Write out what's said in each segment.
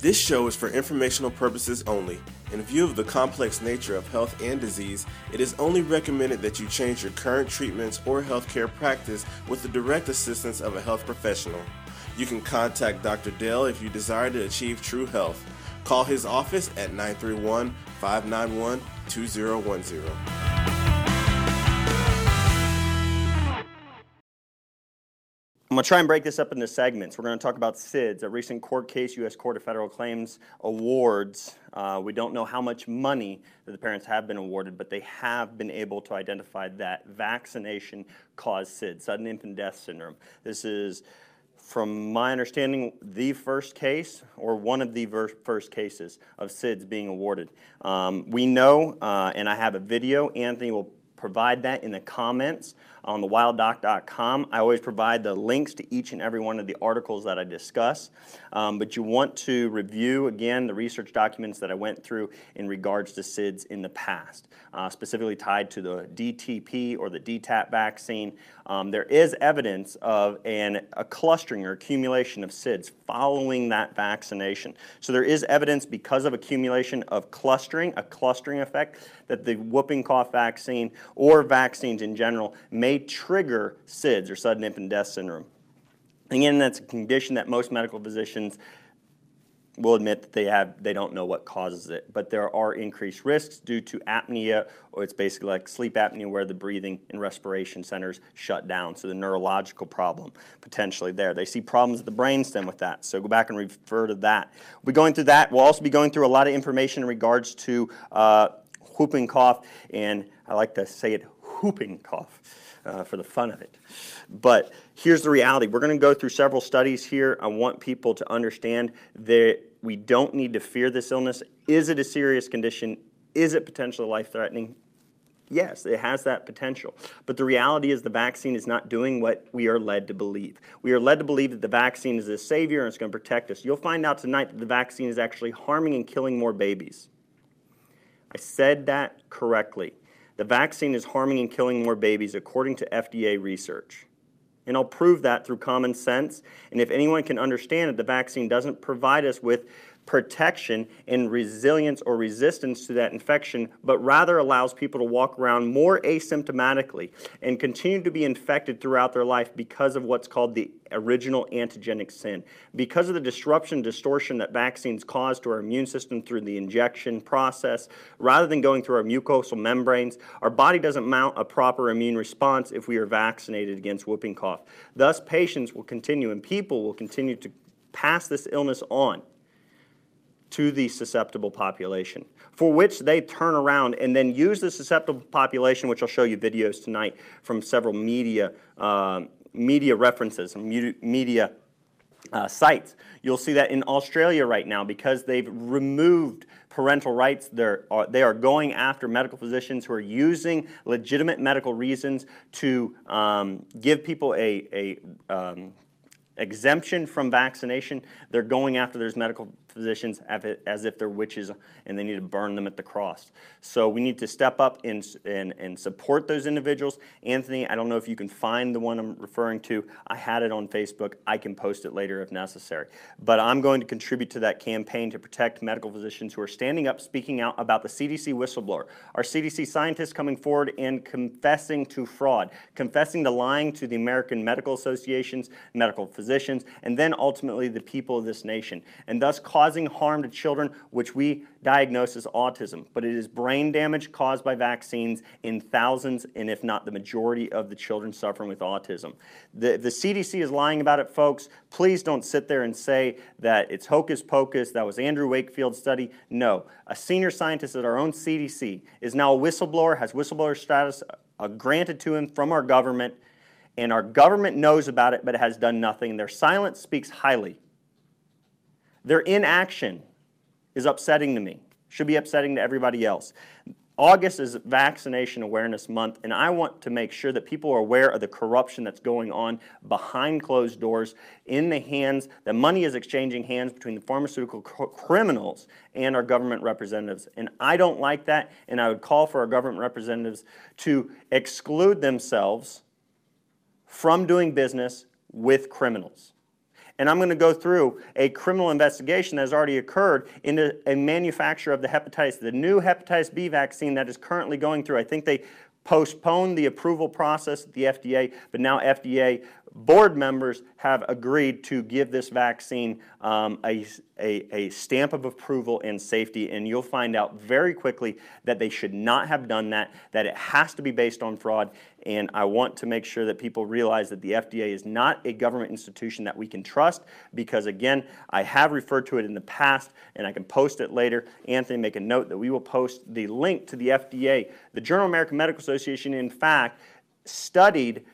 This show is for informational purposes only. In view of the complex nature of health and disease, it is only recommended that you change your current treatments or healthcare practice with the direct assistance of a health professional. You can contact Dr. Dale if you desire to achieve true health. Call his office at 931 591 2010. Going to try and break this up into segments. We're going to talk about SIDS, a recent court case, U.S. Court of Federal Claims awards. Uh, we don't know how much money that the parents have been awarded, but they have been able to identify that vaccination caused SIDS, sudden infant death syndrome. This is, from my understanding, the first case or one of the ver- first cases of SIDS being awarded. Um, we know, uh, and I have a video, Anthony will provide that in the comments on the wilddoc.com. I always provide the links to each and every one of the articles that I discuss. Um, but you want to review, again, the research documents that I went through in regards to SIDS in the past, uh, specifically tied to the DTP or the DTaP vaccine. Um, there is evidence of an, a clustering or accumulation of SIDS following that vaccination. So there is evidence because of accumulation of clustering, a clustering effect, that the whooping cough vaccine or vaccines in general may trigger SIDS or sudden infant death syndrome. Again, that's a condition that most medical physicians will admit that they have they don't know what causes it but there are increased risks due to apnea or it's basically like sleep apnea where the breathing and respiration centers shut down. So the neurological problem potentially there. They see problems at the brainstem with that. So go back and refer to that. We'll going through that. We'll also be going through a lot of information in regards to uh, whooping cough and i like to say it whooping cough uh, for the fun of it. But here's the reality. We're going to go through several studies here. I want people to understand that we don't need to fear this illness. Is it a serious condition? Is it potentially life threatening? Yes, it has that potential. But the reality is the vaccine is not doing what we are led to believe. We are led to believe that the vaccine is a savior and it's going to protect us. You'll find out tonight that the vaccine is actually harming and killing more babies. I said that correctly. The vaccine is harming and killing more babies, according to FDA research. And I'll prove that through common sense. And if anyone can understand that the vaccine doesn't provide us with protection and resilience or resistance to that infection, but rather allows people to walk around more asymptomatically and continue to be infected throughout their life because of what's called the original antigenic sin. Because of the disruption, distortion that vaccines cause to our immune system through the injection process, rather than going through our mucosal membranes, our body doesn't mount a proper immune response if we are vaccinated against whooping cough. Thus, patients will continue and people will continue to pass this illness on to the susceptible population, for which they turn around and then use the susceptible population, which I'll show you videos tonight from several media, uh, media references, media uh, sites. You'll see that in Australia right now because they've removed parental rights. They're, uh, they are going after medical physicians who are using legitimate medical reasons to um, give people a, a um, exemption from vaccination. They're going after those medical physicians as if they're witches and they need to burn them at the cross. So we need to step up and, and, and support those individuals. Anthony, I don't know if you can find the one I'm referring to. I had it on Facebook. I can post it later if necessary. But I'm going to contribute to that campaign to protect medical physicians who are standing up, speaking out about the CDC whistleblower. Our CDC scientists coming forward and confessing to fraud, confessing to lying to the American Medical Associations, medical physicians, and then ultimately the people of this nation, and thus causing harm to children, which we diagnose as autism. But it is brain damage caused by vaccines in thousands, and if not the majority of the children suffering with autism. The, the CDC is lying about it, folks. Please don't sit there and say that it's hocus pocus, that was Andrew Wakefield's study. No. A senior scientist at our own CDC is now a whistleblower, has whistleblower status uh, granted to him from our government and our government knows about it but has done nothing. Their silence speaks highly their inaction is upsetting to me, should be upsetting to everybody else. August is Vaccination Awareness Month, and I want to make sure that people are aware of the corruption that's going on behind closed doors in the hands, that money is exchanging hands between the pharmaceutical criminals and our government representatives. And I don't like that, and I would call for our government representatives to exclude themselves from doing business with criminals. And I'm going to go through a criminal investigation that has already occurred into a manufacturer of the hepatitis, the new hepatitis B vaccine that is currently going through. I think they postponed the approval process at the FDA, but now FDA board members have agreed to give this vaccine um, a, a, a, stamp of approval and safety, and you'll find out very quickly that they should not have done that, that it has to be based on fraud. And I want to make sure that people realize that the FDA is not a government institution that we can trust because, again, I have referred to it in the past and I can post it later. Anthony, make a note that we will post the link to the FDA. The Journal of American Medical Association, in fact, studied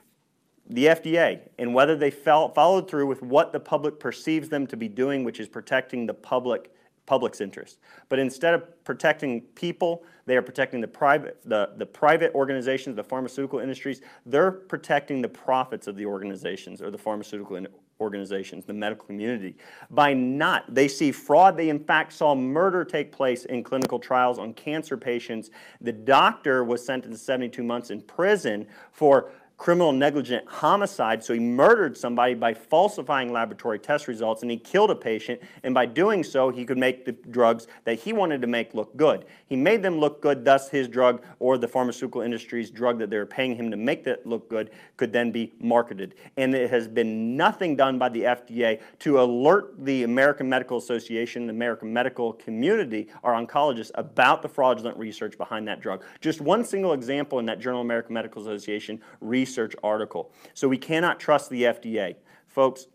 the FDA and whether they followed through with what the public perceives them to be doing, which is protecting the public public's interest. But instead of protecting people, they are protecting the private the, the private organizations, the pharmaceutical industries. They're protecting the profits of the organizations or the pharmaceutical organizations, the medical community. By not, they see fraud. They in fact saw murder take place in clinical trials on cancer patients. The doctor was sentenced to 72 months in prison for criminal negligent homicide. So he murdered somebody by falsifying laboratory test results and he killed a patient. And by doing so, he could make the drugs that he wanted to make look good. He made them look good, thus, his drug or the pharmaceutical industry's drug that they were paying him to make that look good could then be marketed. And it has been nothing done by the FDA to alert the American Medical Association, the American medical community, our oncologists about the fraudulent research behind that drug. Just one single example in that Journal American Medical Association research article. So we cannot trust the FDA. Folks,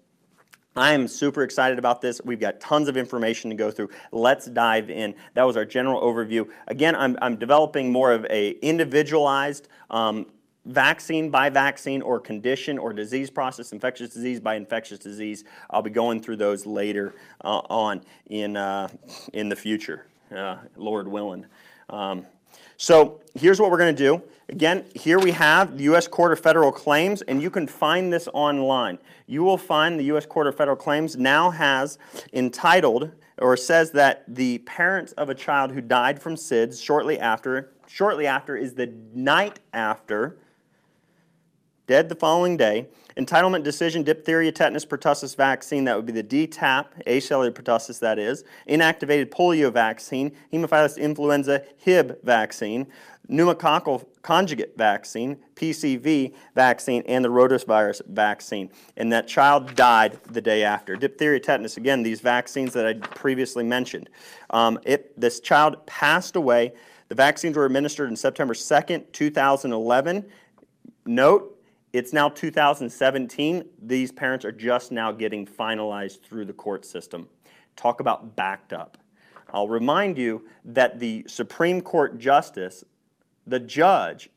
I am super excited about this. We've got tons of information to go through. Let's dive in. That was our general overview. Again, I'm, I'm developing more of a individualized um, vaccine by vaccine or condition or disease process, infectious disease by infectious disease. I'll be going through those later uh, on in, uh, in the future, uh, Lord willing. Um, so here's what we're going to do. Again, here we have the U.S. Court of Federal Claims, and you can find this online. You will find the U.S. Court of Federal Claims now has entitled or says that the parents of a child who died from SIDS shortly after, shortly after is the night after, dead the following day, entitlement decision, diphtheria, tetanus, pertussis vaccine, that would be the DTaP, acellular pertussis, that is, inactivated polio vaccine, hemophilus influenza, HIB vaccine, pneumococcal conjugate vaccine, PCV vaccine, and the rotavirus vaccine. And that child died the day after. Diphtheria, tetanus, again, these vaccines that I previously mentioned. Um, it, this child passed away. The vaccines were administered on September 2nd, 2011. Note, it's now 2017. These parents are just now getting finalized through the court system. Talk about backed up. I'll remind you that the Supreme Court Justice, the judge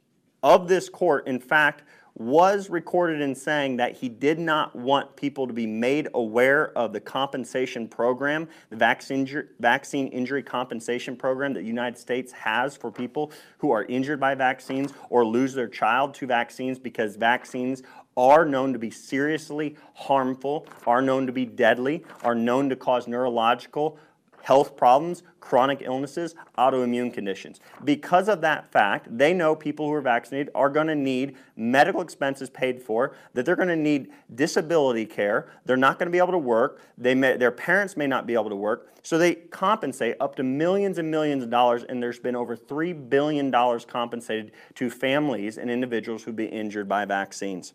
of this court, in fact, was recorded in saying that he did not want people to be made aware of the compensation program, the vaccine, vaccine injury compensation program that the United States has for people who are injured by vaccines or lose their child to vaccines because vaccines are known to be seriously harmful, are known to be deadly, are known to cause neurological health problems, chronic illnesses, autoimmune conditions. Because of that fact, they know people who are vaccinated are going to need medical expenses paid for, that they're going to need disability care, they're not going to be able to work, they may, their parents may not be able to work, so they compensate up to millions and millions of dollars, and there's been over $3 billion compensated to families and individuals who've been injured by vaccines.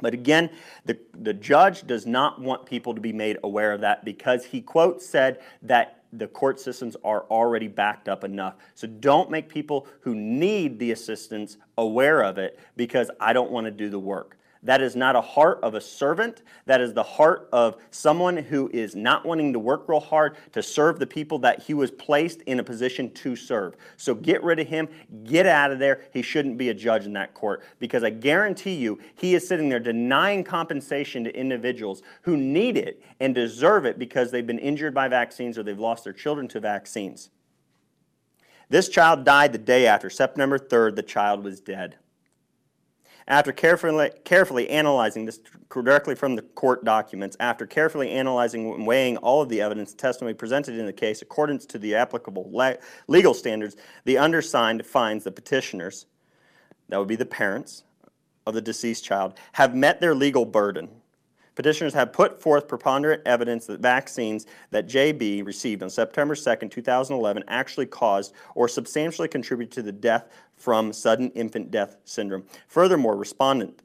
But again, the, the judge does not want people to be made aware of that because he, quote, said that the court systems are already backed up enough. So don't make people who need the assistance aware of it because I don't want to do the work. That is not a heart of a servant. That is the heart of someone who is not wanting to work real hard to serve the people that he was placed in a position to serve. So get rid of him. Get out of there. He shouldn't be a judge in that court because I guarantee you he is sitting there denying compensation to individuals who need it and deserve it because they've been injured by vaccines or they've lost their children to vaccines. This child died the day after, September 3rd, the child was dead. After carefully, carefully analyzing this directly from the court documents, after carefully analyzing and weighing all of the evidence and testimony presented in the case according to the applicable legal standards, the undersigned finds the petitioners, that would be the parents of the deceased child, have met their legal burden Petitioners have put forth preponderant evidence that vaccines that JB received on September 2, 2011, actually caused or substantially contributed to the death from sudden infant death syndrome. Furthermore, respondent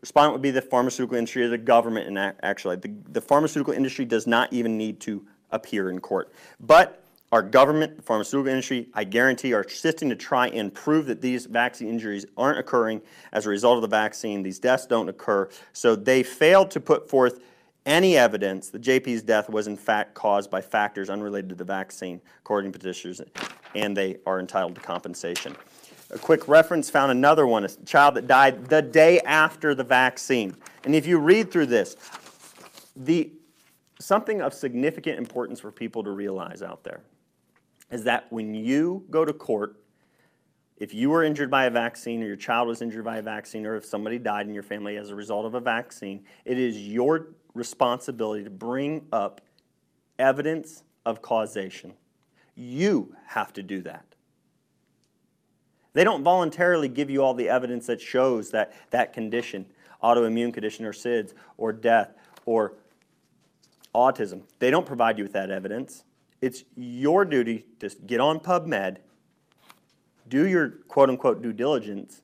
respondent would be the pharmaceutical industry or the government, and actually, the, the pharmaceutical industry does not even need to appear in court. But our government, the pharmaceutical industry, I guarantee, are assisting to try and prove that these vaccine injuries aren't occurring as a result of the vaccine. These deaths don't occur. So they failed to put forth any evidence that JB's death was in fact caused by factors unrelated to the vaccine, according to petitioners, and they are entitled to compensation. A quick reference found another one, a child that died the day after the vaccine. And if you read through this, the something of significant importance for people to realize out there is that when you go to court, if you were injured by a vaccine or your child was injured by a vaccine or if somebody died in your family as a result of a vaccine, it is your responsibility to bring up evidence of causation. You have to do that. They don't voluntarily give you all the evidence that shows that that condition, autoimmune condition or SIDS or death or autism, they don't provide you with that evidence. It's your duty to get on PubMed, do your quote unquote due diligence,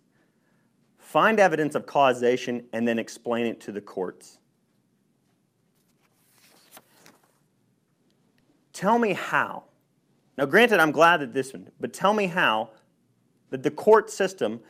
find evidence of causation, and then explain it to the courts. Tell me how. Now, granted, I'm glad that this one, but tell me how that the court system,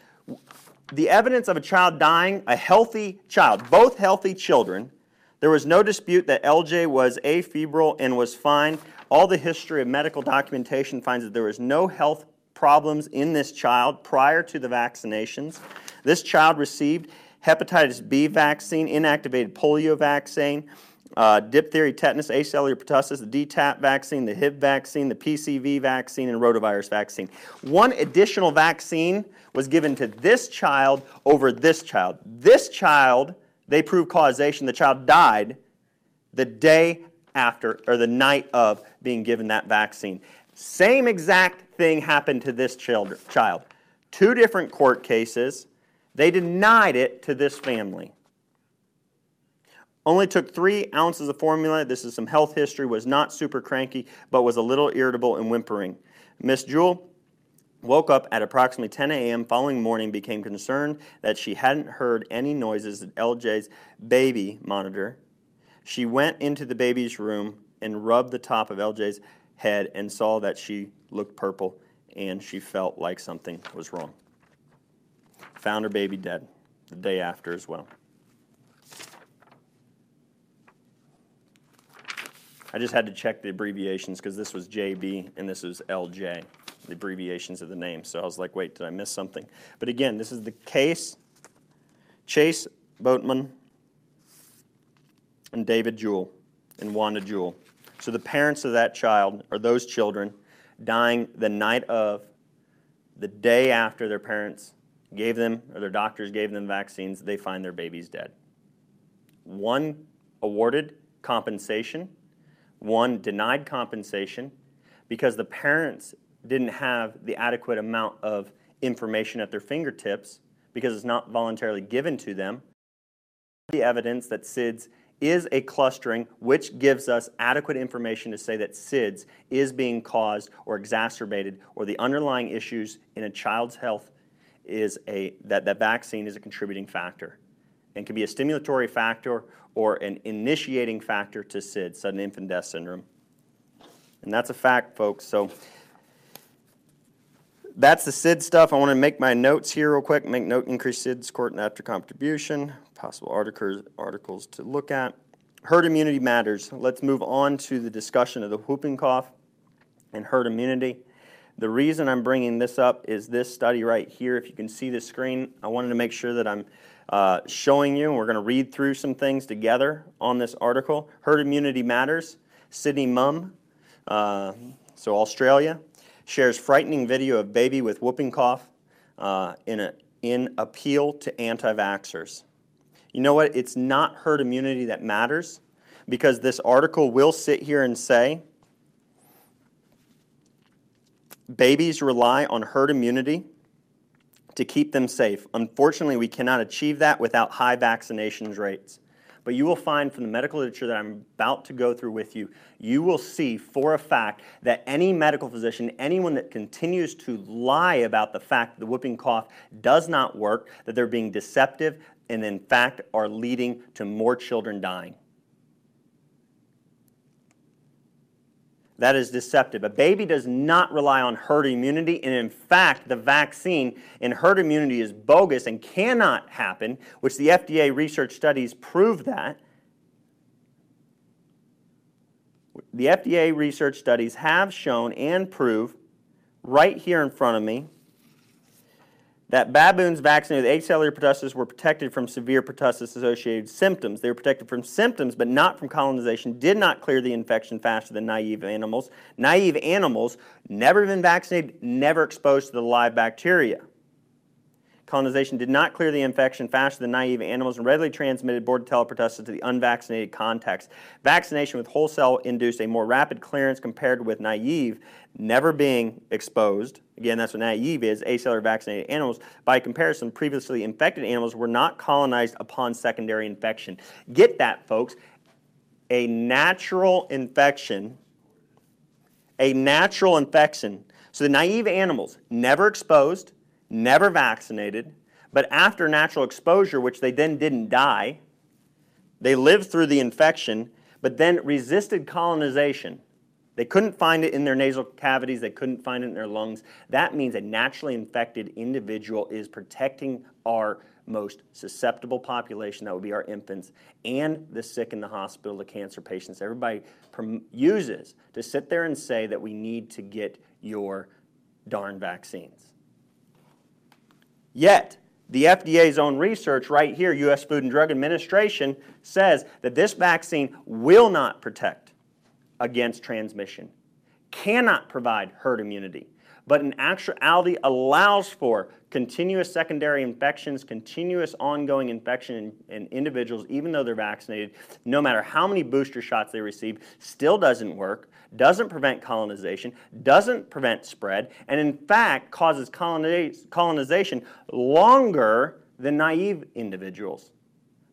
the evidence of a child dying, a healthy child, both healthy children, there was no dispute that LJ was afebrile and was fine. All the history of medical documentation finds that there was no health problems in this child prior to the vaccinations. This child received hepatitis B vaccine, inactivated polio vaccine, uh, diphtheria, tetanus, acellular pertussis, the DTaP vaccine, the HIB vaccine, the PCV vaccine, and rotavirus vaccine. One additional vaccine was given to this child over this child. This child, they proved causation. The child died the day after or the night of being given that vaccine. Same exact thing happened to this child. Two different court cases. They denied it to this family. Only took three ounces of formula. This is some health history. Was not super cranky, but was a little irritable and whimpering. Miss Jewell woke up at approximately 10 a.m. following morning, became concerned that she hadn't heard any noises at LJ's baby monitor she went into the baby's room and rubbed the top of LJ's head and saw that she looked purple and she felt like something was wrong. Found her baby dead the day after as well. I just had to check the abbreviations because this was JB and this is LJ, the abbreviations of the name. So I was like, wait, did I miss something? But again, this is the case Chase Boatmon and David Jewell and Wanda Jewell. So the parents of that child, or those children, dying the night of, the day after their parents gave them, or their doctors gave them vaccines, they find their babies dead. One awarded compensation, one denied compensation because the parents didn't have the adequate amount of information at their fingertips because it's not voluntarily given to them. The evidence that SIDS is a clustering which gives us adequate information to say that SIDS is being caused or exacerbated or the underlying issues in a child's health is a that that vaccine is a contributing factor and can be a stimulatory factor or an initiating factor to SIDS, sudden infant death syndrome. And that's a fact, folks. So that's the SID stuff. I want to make my notes here real quick. Make note increase SIDS court and after contribution possible articles, articles to look at. Herd immunity matters. Let's move on to the discussion of the whooping cough and herd immunity. The reason I'm bringing this up is this study right here. If you can see the screen, I wanted to make sure that I'm uh, showing you, and we're going to read through some things together on this article. Herd immunity matters. Sydney Mum, uh, so Australia, shares frightening video of baby with whooping cough uh, in, a, in appeal to anti vaxxers. You know what? It's not herd immunity that matters because this article will sit here and say babies rely on herd immunity to keep them safe. Unfortunately, we cannot achieve that without high vaccination rates. But you will find from the medical literature that I'm about to go through with you, you will see for a fact that any medical physician, anyone that continues to lie about the fact that the whooping cough does not work, that they're being deceptive, and in fact are leading to more children dying. That is deceptive. A baby does not rely on herd immunity, and in fact, the vaccine in herd immunity is bogus and cannot happen, which the FDA research studies prove that. The FDA research studies have shown and prove right here in front of me that baboons vaccinated with acellular pertussis were protected from severe pertussis-associated symptoms. They were protected from symptoms, but not from colonization, did not clear the infection faster than naive animals. Naive animals, never been vaccinated, never exposed to the live bacteria. Colonization did not clear the infection faster than naive animals and readily transmitted Bordetella pertussis to the unvaccinated contacts. Vaccination with whole cell induced a more rapid clearance compared with naive, never being exposed. Again, that's what naive is, acellular vaccinated animals. By comparison, previously infected animals were not colonized upon secondary infection. Get that, folks. A natural infection, a natural infection. So the naive animals, never exposed, never vaccinated, but after natural exposure, which they then didn't die, they lived through the infection, but then resisted colonization. They couldn't find it in their nasal cavities, they couldn't find it in their lungs. That means a naturally infected individual is protecting our most susceptible population, that would be our infants, and the sick in the hospital, the cancer patients. Everybody uses to sit there and say that we need to get your darn vaccines. Yet, the FDA's own research right here, U.S. Food and Drug Administration, says that this vaccine will not protect against transmission, cannot provide herd immunity, but in actuality allows for continuous secondary infections, continuous ongoing infection in, in, individuals, even though they're vaccinated, no matter how many booster shots they receive, still doesn't work, doesn't prevent colonization, doesn't prevent spread, and in fact causes colonization longer than naive individuals.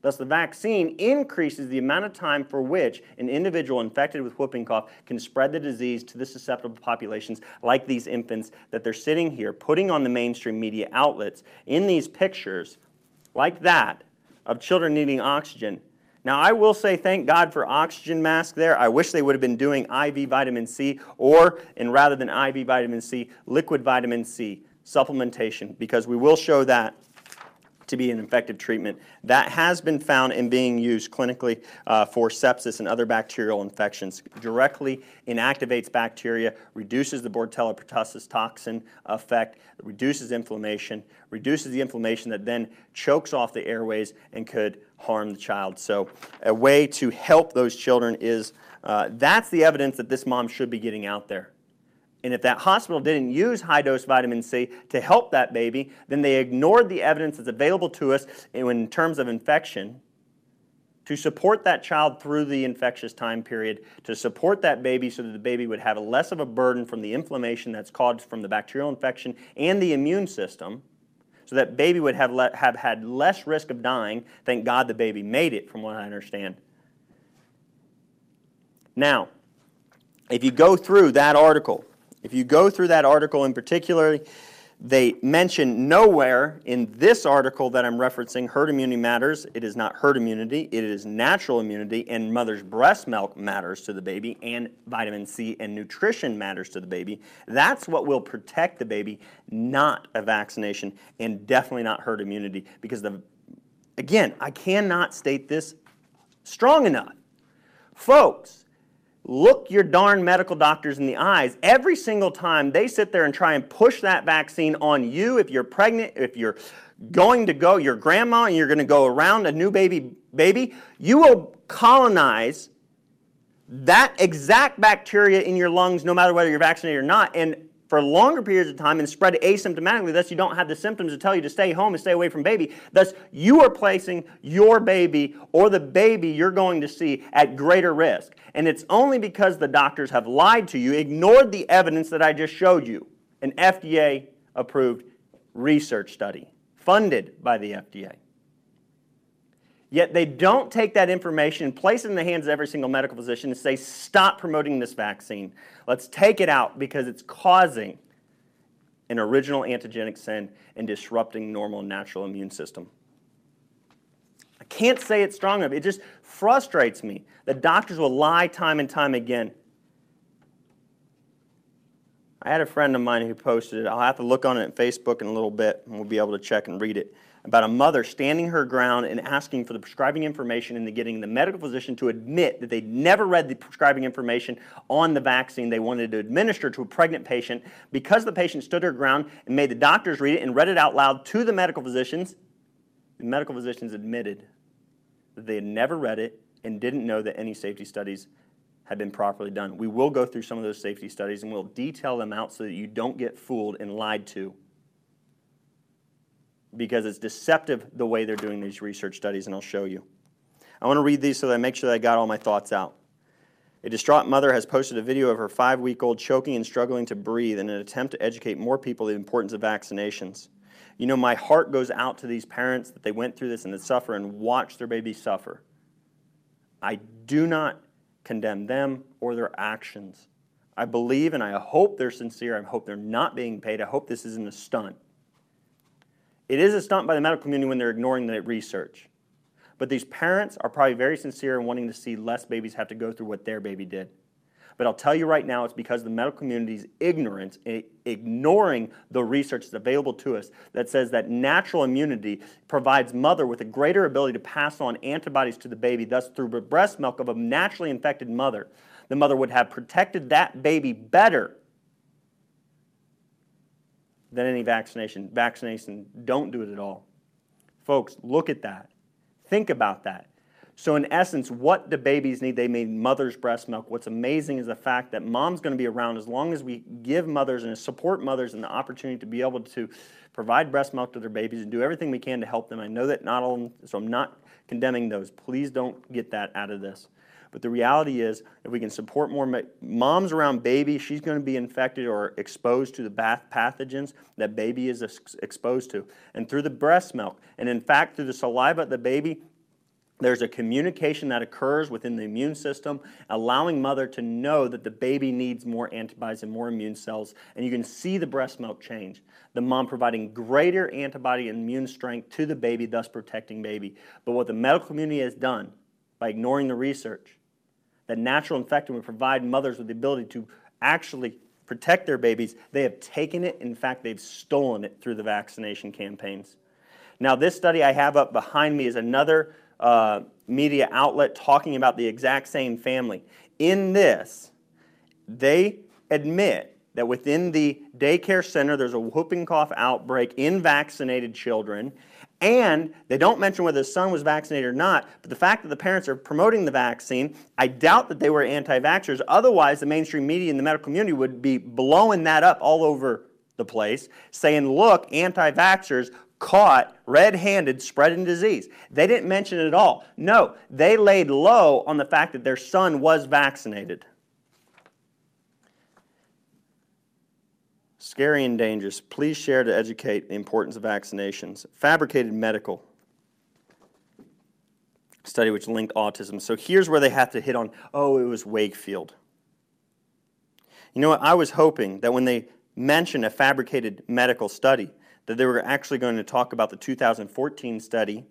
Thus, the vaccine increases the amount of time for which an individual infected with whooping cough can spread the disease to the susceptible populations, like these infants that they're sitting here putting on the mainstream media outlets in these pictures, like that, of children needing oxygen. Now, I will say thank God for oxygen mask there. I wish they would have been doing IV vitamin C or, and rather than IV vitamin C, liquid vitamin C supplementation, because we will show that to be an effective treatment. That has been found in being used clinically uh, for sepsis and other bacterial infections. Directly inactivates bacteria, reduces the Bordetella pertussis toxin effect, reduces inflammation, reduces the inflammation that then chokes off the airways and could harm the child. So, a way to help those children is uh, that's the evidence that this mom should be getting out there. And if that hospital didn't use high dose vitamin C to help that baby, then they ignored the evidence that's available to us in terms of infection to support that child through the infectious time period, to support that baby so that the baby would have less of a burden from the inflammation that's caused from the bacterial infection and the immune system, so that baby would have, le- have had less risk of dying. Thank God the baby made it, from what I understand. Now, if you go through that article, if you go through that article in particular, they mention nowhere in this article that I'm referencing herd immunity matters. It is not herd immunity, it is natural immunity, and mother's breast milk matters to the baby, and vitamin C and nutrition matters to the baby. That's what will protect the baby, not a vaccination, and definitely not herd immunity. Because, the, again, I cannot state this strong enough. Folks, look your darn medical doctors in the eyes. Every single time they sit there and try and push that vaccine on you if you're pregnant if you're going to go your grandma and you're going to go around a new baby baby you will colonize that exact bacteria in your lungs no matter whether you're vaccinated or not. And for longer periods of time and spread asymptomatically, thus you don't have the symptoms to tell you to stay home and stay away from baby. Thus, you are placing your baby or the baby you're going to see at greater risk. And it's only because the doctors have lied to you, ignored the evidence that I just showed you. An FDA approved research study funded by the FDA. Yet they don't take that information and place it in the hands of every single medical physician and say, stop promoting this vaccine. Let's take it out because it's causing an original antigenic sin and disrupting normal natural immune system. I can't say it strong enough. It just frustrates me that doctors will lie time and time again. I had a friend of mine who posted it. I'll have to look on it on Facebook in a little bit and we'll be able to check and read it about a mother standing her ground and asking for the prescribing information and getting the medical physician to admit that they'd never read the prescribing information on the vaccine they wanted to administer to a pregnant patient. Because the patient stood her ground and made the doctors read it and read it out loud to the medical physicians, the medical physicians admitted that they had never read it and didn't know that any safety studies had been properly done. We will go through some of those safety studies and we'll detail them out so that you don't get fooled and lied to because it's deceptive the way they're doing these research studies, and I'll show you. I want to read these so that I make sure that I got all my thoughts out. A distraught mother has posted a video of her five week old choking and struggling to breathe in an attempt to educate more people the importance of vaccinations. You know, my heart goes out to these parents that they went through this and that suffer and watch their baby suffer. I do not condemn them or their actions. I believe and I hope they're sincere. I hope they're not being paid. I hope this isn't a stunt. It is a stunt by the medical community when they're ignoring the research. But these parents are probably very sincere in wanting to see less babies have to go through what their baby did. But I'll tell you right now, it's because the medical community's ignorance, ignoring the research that's available to us, that says that natural immunity provides mother with a greater ability to pass on antibodies to the baby. Thus, through breast milk of a naturally infected mother, the mother would have protected that baby better than any vaccination. Vaccination don't do it at all. Folks, look at that. Think about that. So, in essence, what do babies need? They need mother's breast milk. What's amazing is the fact that mom's going to be around as long as we give mothers and support mothers and the opportunity to be able to provide breast milk to their babies and do everything we can to help them. I know that not all so I'm not condemning those. Please don't get that out of this. But the reality is, if we can support more moms around baby, she's going to be infected or exposed to the bath pathogens that baby is exposed to. And through the breast milk, and in fact, through the saliva of the baby, there's a communication that occurs within the immune system, allowing mother to know that the baby needs more antibodies and more immune cells. And you can see the breast milk change. The mom providing greater antibody and immune strength to the baby, thus protecting baby. But what the medical community has done by ignoring the research, that natural infection would provide mothers with the ability to actually protect their babies, they have taken it. In fact, they've stolen it through the vaccination campaigns. Now, this study I have up behind me is another uh, media outlet talking about the exact same family. In this, they admit that within the daycare center there's a whooping cough outbreak in vaccinated children. And they don't mention whether the son was vaccinated or not, but the fact that the parents are promoting the vaccine, I doubt that they were anti vaxxers. Otherwise, the mainstream media and the medical community would be blowing that up all over the place, saying, look, anti vaxxers caught red handed spreading disease. They didn't mention it at all. No, they laid low on the fact that their son was vaccinated. Scary and dangerous. Please share to educate the importance of vaccinations. Fabricated medical study which linked autism. So here's where they have to hit on oh, it was Wakefield. You know what? I was hoping that when they mention a fabricated medical study, that they were actually going to talk about the 2014 study,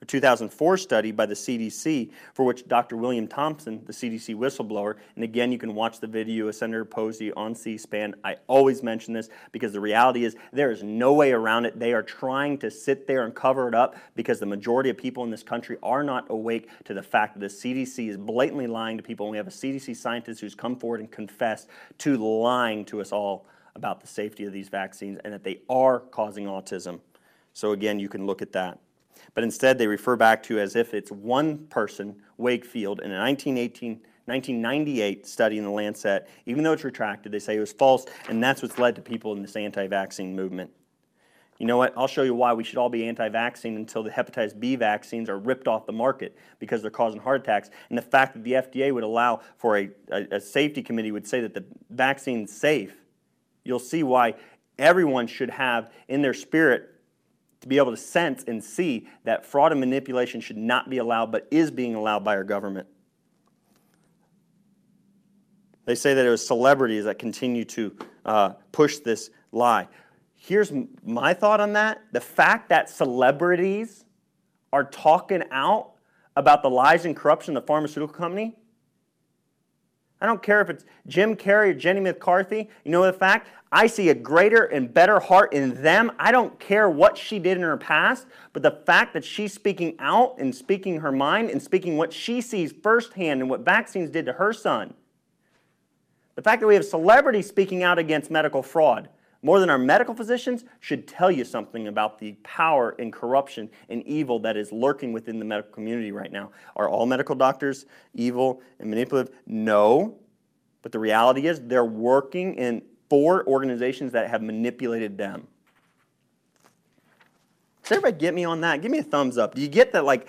a 2004 study by the CDC, for which Dr. William Thompson, the CDC whistleblower, and again, you can watch the video of Senator Posey on C SPAN. I always mention this because the reality is there is no way around it. They are trying to sit there and cover it up because the majority of people in this country are not awake to the fact that the CDC is blatantly lying to people. And we have a CDC scientist who's come forward and confessed to lying to us all about the safety of these vaccines and that they are causing autism. So, again, you can look at that. But instead, they refer back to as if it's one person, Wakefield, in a 1918, 1998 study in the Lancet. Even though it's retracted, they say it was false, and that's what's led to people in this anti vaccine movement. You know what? I'll show you why we should all be anti vaccine until the hepatitis B vaccines are ripped off the market because they're causing heart attacks. And the fact that the FDA would allow for a, a, a safety committee would say that the vaccine's safe you'll see why everyone should have in their spirit to be able to sense and see that fraud and manipulation should not be allowed, but is being allowed by our government. They say that it was celebrities that continue to uh, push this lie. Here's my thought on that the fact that celebrities are talking out about the lies and corruption of the pharmaceutical company. I don't care if it's Jim Carrey or Jenny McCarthy. You know the fact? I see a greater and better heart in them. I don't care what she did in her past, but the fact that she's speaking out and speaking her mind and speaking what she sees firsthand and what vaccines did to her son. The fact that we have celebrities speaking out against medical fraud more than our medical physicians should tell you something about the power and corruption and evil that is lurking within the medical community right now. Are all medical doctors evil and manipulative? No. But the reality is they're working in for organizations that have manipulated them. Does everybody get me on that? Give me a thumbs up. Do you get that? Like,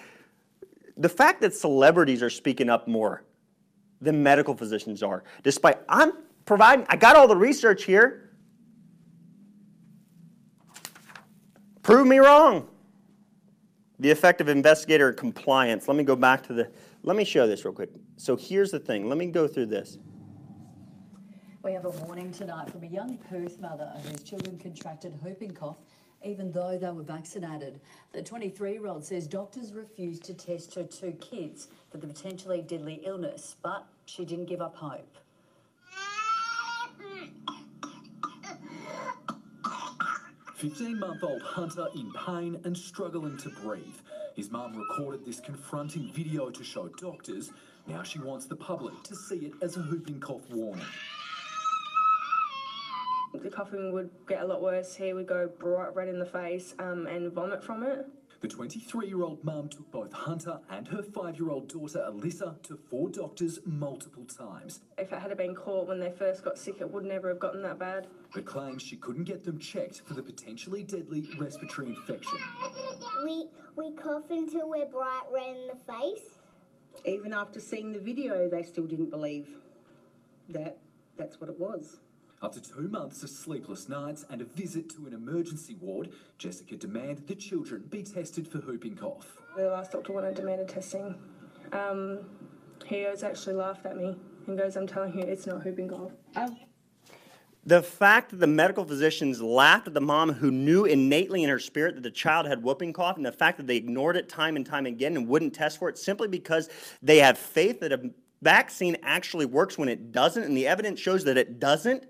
the fact that celebrities are speaking up more than medical physicians are, despite I'm providing, I got all the research here. Prove me wrong. The effect of investigator compliance. Let me go back to the, let me show this real quick. So here's the thing. Let me go through this. We have a warning tonight from a young Perth mother whose children contracted whooping cough even though they were vaccinated. The 23 year old says doctors refused to test her two kids for the potentially deadly illness, but she didn't give up hope. 15 month old Hunter in pain and struggling to breathe. His mum recorded this confronting video to show doctors. Now she wants the public to see it as a whooping cough warning. The coughing would get a lot worse. He would go bright red in the face um, and vomit from it. The 23 year old mum took both Hunter and her five year old daughter Alyssa to four doctors multiple times. If it had been caught when they first got sick, it would never have gotten that bad. But claims she couldn't get them checked for the potentially deadly respiratory infection. We, we cough until we're bright red in the face. Even after seeing the video, they still didn't believe that that's what it was. After two months of sleepless nights and a visit to an emergency ward, Jessica demanded the children be tested for whooping cough. The last doctor when I demanded testing, um, he has actually laughed at me and goes, I'm telling you, it's not whooping cough. Oh. The fact that the medical physicians laughed at the mom who knew innately in her spirit that the child had whooping cough, and the fact that they ignored it time and time again and wouldn't test for it simply because they have faith that a vaccine actually works when it doesn't, and the evidence shows that it doesn't,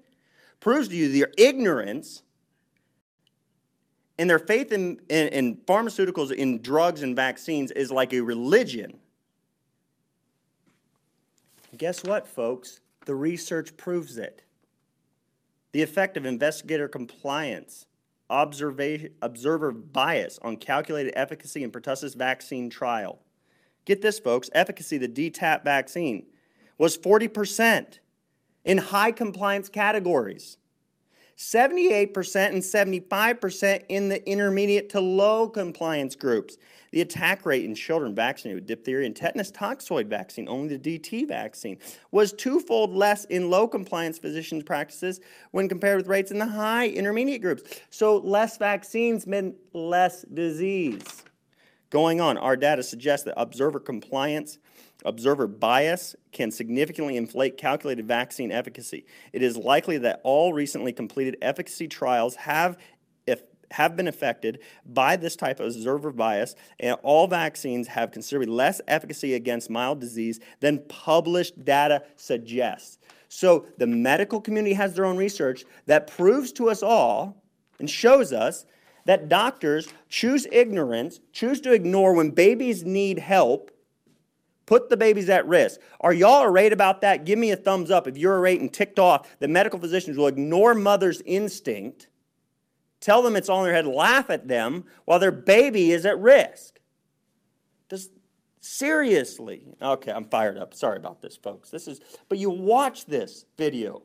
proves to you their ignorance and their faith in, in, in, pharmaceuticals, in drugs and vaccines is like a religion. Guess what, folks? The research proves it. The effect of investigator compliance, observer bias on calculated efficacy in pertussis vaccine trial. Get this, folks efficacy, the DTaP vaccine, was 40% in high compliance categories. 78% and 75% in the intermediate to low compliance groups. The attack rate in children vaccinated with diphtheria and tetanus toxoid vaccine, only the DT vaccine, was twofold less in low compliance physicians' practices when compared with rates in the high intermediate groups. So less vaccines meant less disease. Going on, our data suggests that observer compliance Observer bias can significantly inflate calculated vaccine efficacy. It is likely that all recently completed efficacy trials have if, have been affected by this type of observer bias, and all vaccines have considerably less efficacy against mild disease than published data suggests. So the medical community has their own research that proves to us all and shows us that doctors choose ignorance, choose to ignore when babies need help Put the babies at risk. Are y'all irate about that? Give me a thumbs up if you're irate and ticked off that medical physicians will ignore mother's instinct, tell them it's in their head, laugh at them while their baby is at risk. Does seriously? Okay, I'm fired up. Sorry about this, folks. This is but you watch this video.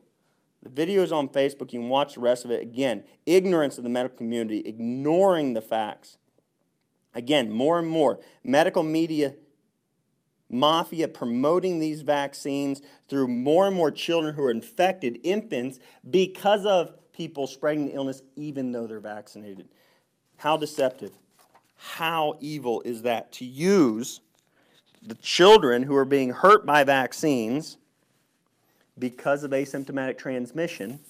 The video is on Facebook. You can watch the rest of it. Again, ignorance of the medical community, ignoring the facts. Again, more and more medical media mafia promoting these vaccines through more and more children who are infected, infants, because of people spreading the illness even though they're vaccinated. How deceptive. How evil is that to use the children who are being hurt by vaccines because of asymptomatic transmission?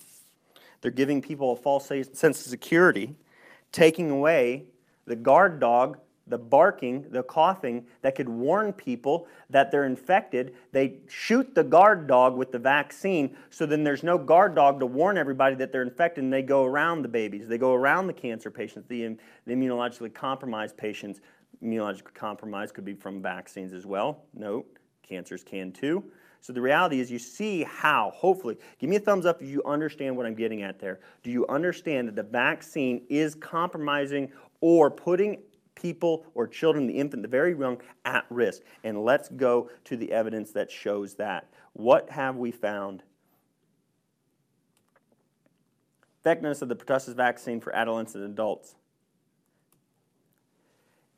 They're giving people a false sense of security, taking away the guard dog the barking, the coughing that could warn people that they're infected. They shoot the guard dog with the vaccine, so then there's no guard dog to warn everybody that they're infected, and they go around the babies. They go around the cancer patients, the, the immunologically compromised patients. Immunologically compromised could be from vaccines as well. Note, cancers can too. So the reality is, you see how, hopefully, give me a thumbs up if you understand what I'm getting at there. Do you understand that the vaccine is compromising or putting people or children, the infant, the very young, at risk. And let's go to the evidence that shows that. What have we found? Effectiveness of the pertussis vaccine for adolescents and adults.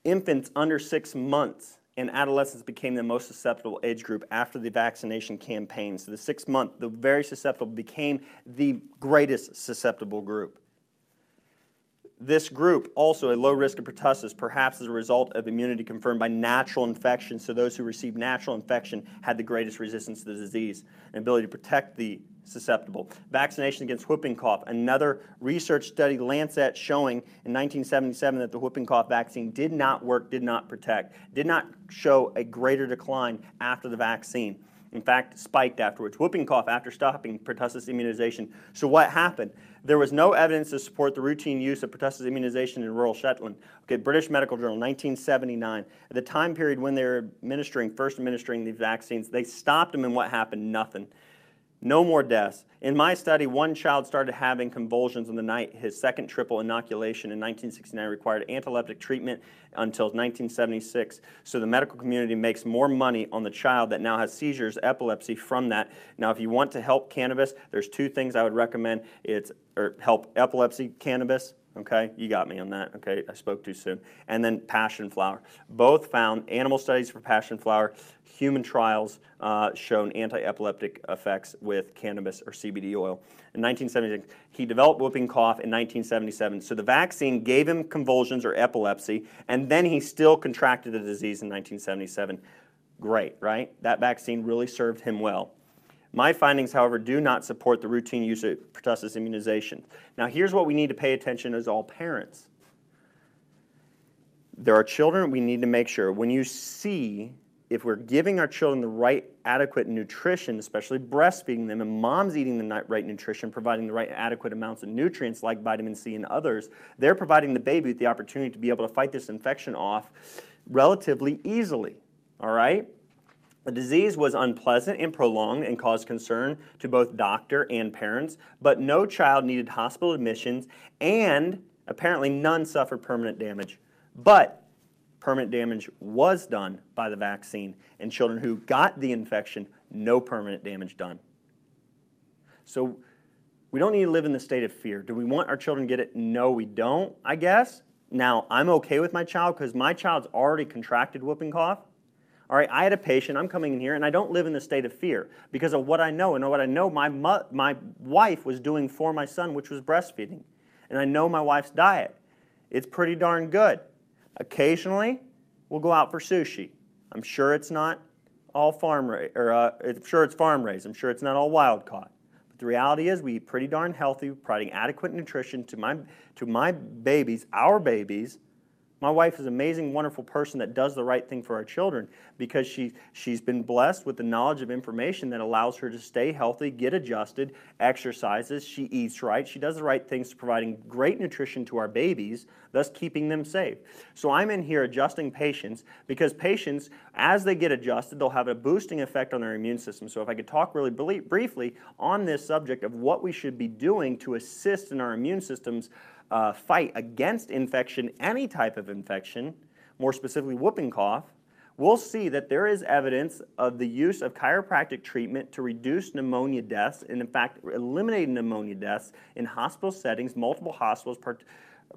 Infants under six months and adolescents became the most susceptible age group after the vaccination campaign. So the six month, the very susceptible, became the greatest susceptible group. This group, also a low risk of pertussis, perhaps as a result of immunity confirmed by natural infection. So, those who received natural infection had the greatest resistance to the disease and ability to protect the susceptible. Vaccination against whooping cough. Another research study, Lancet, showing in 1977 that the whooping cough vaccine did not work, did not protect, did not show a greater decline after the vaccine. In fact, spiked afterwards. Whooping cough after stopping pertussis immunization. So, what happened? There was no evidence to support the routine use of pertussis immunization in rural Shetland. Okay, British Medical Journal, 1979. At the time period when they were administering, first administering these vaccines, they stopped them, and what happened? Nothing. No more deaths. In my study, one child started having convulsions on the night his second triple inoculation in 1969 required antiepileptic treatment until 1976. So the medical community makes more money on the child that now has seizures, epilepsy from that. Now, if you want to help cannabis, there's two things I would recommend. It's or help epilepsy cannabis Okay, you got me on that. Okay, I spoke too soon. And then passion flower. Both found animal studies for passion flower, human trials uh, shown anti epileptic effects with cannabis or CBD oil. In 1976, he developed whooping cough in 1977. So the vaccine gave him convulsions or epilepsy, and then he still contracted the disease in 1977. Great, right? That vaccine really served him well. My findings, however, do not support the routine use of pertussis immunization. Now, here's what we need to pay attention as all parents. There are children we need to make sure when you see if we're giving our children the right adequate nutrition, especially breastfeeding them, and mom's eating the right nutrition, providing the right adequate amounts of nutrients like vitamin C and others, they're providing the baby with the opportunity to be able to fight this infection off relatively easily. All right? The disease was unpleasant and prolonged and caused concern to both doctor and parents, but no child needed hospital admissions and apparently none suffered permanent damage. But permanent damage was done by the vaccine, and children who got the infection, no permanent damage done. So we don't need to live in the state of fear. Do we want our children to get it? No, we don't, I guess. Now, I'm okay with my child because my child's already contracted whooping cough. All right, I had a patient, I'm coming in here, and I don't live in the state of fear because of what I know. And what I know my, my wife was doing for my son, which was breastfeeding. And I know my wife's diet. It's pretty darn good. Occasionally, we'll go out for sushi. I'm sure it's not all farm raised, or uh, I'm sure it's farm raised. I'm sure it's not all wild caught. But the reality is, we eat pretty darn healthy, providing adequate nutrition to my, to my babies, our babies, my wife is an amazing, wonderful person that does the right thing for our children because she, she's been blessed with the knowledge of information that allows her to stay healthy, get adjusted, exercises, she eats right, she does the right things to providing great nutrition to our babies, thus keeping them safe. So I'm in here adjusting patients because patients, as they get adjusted, they'll have a boosting effect on their immune system. So if I could talk really briefly on this subject of what we should be doing to assist in our immune systems uh, fight against infection, any type of infection, more specifically whooping cough, we'll see that there is evidence of the use of chiropractic treatment to reduce pneumonia deaths and, in fact, eliminate pneumonia deaths in hospital settings, multiple hospitals,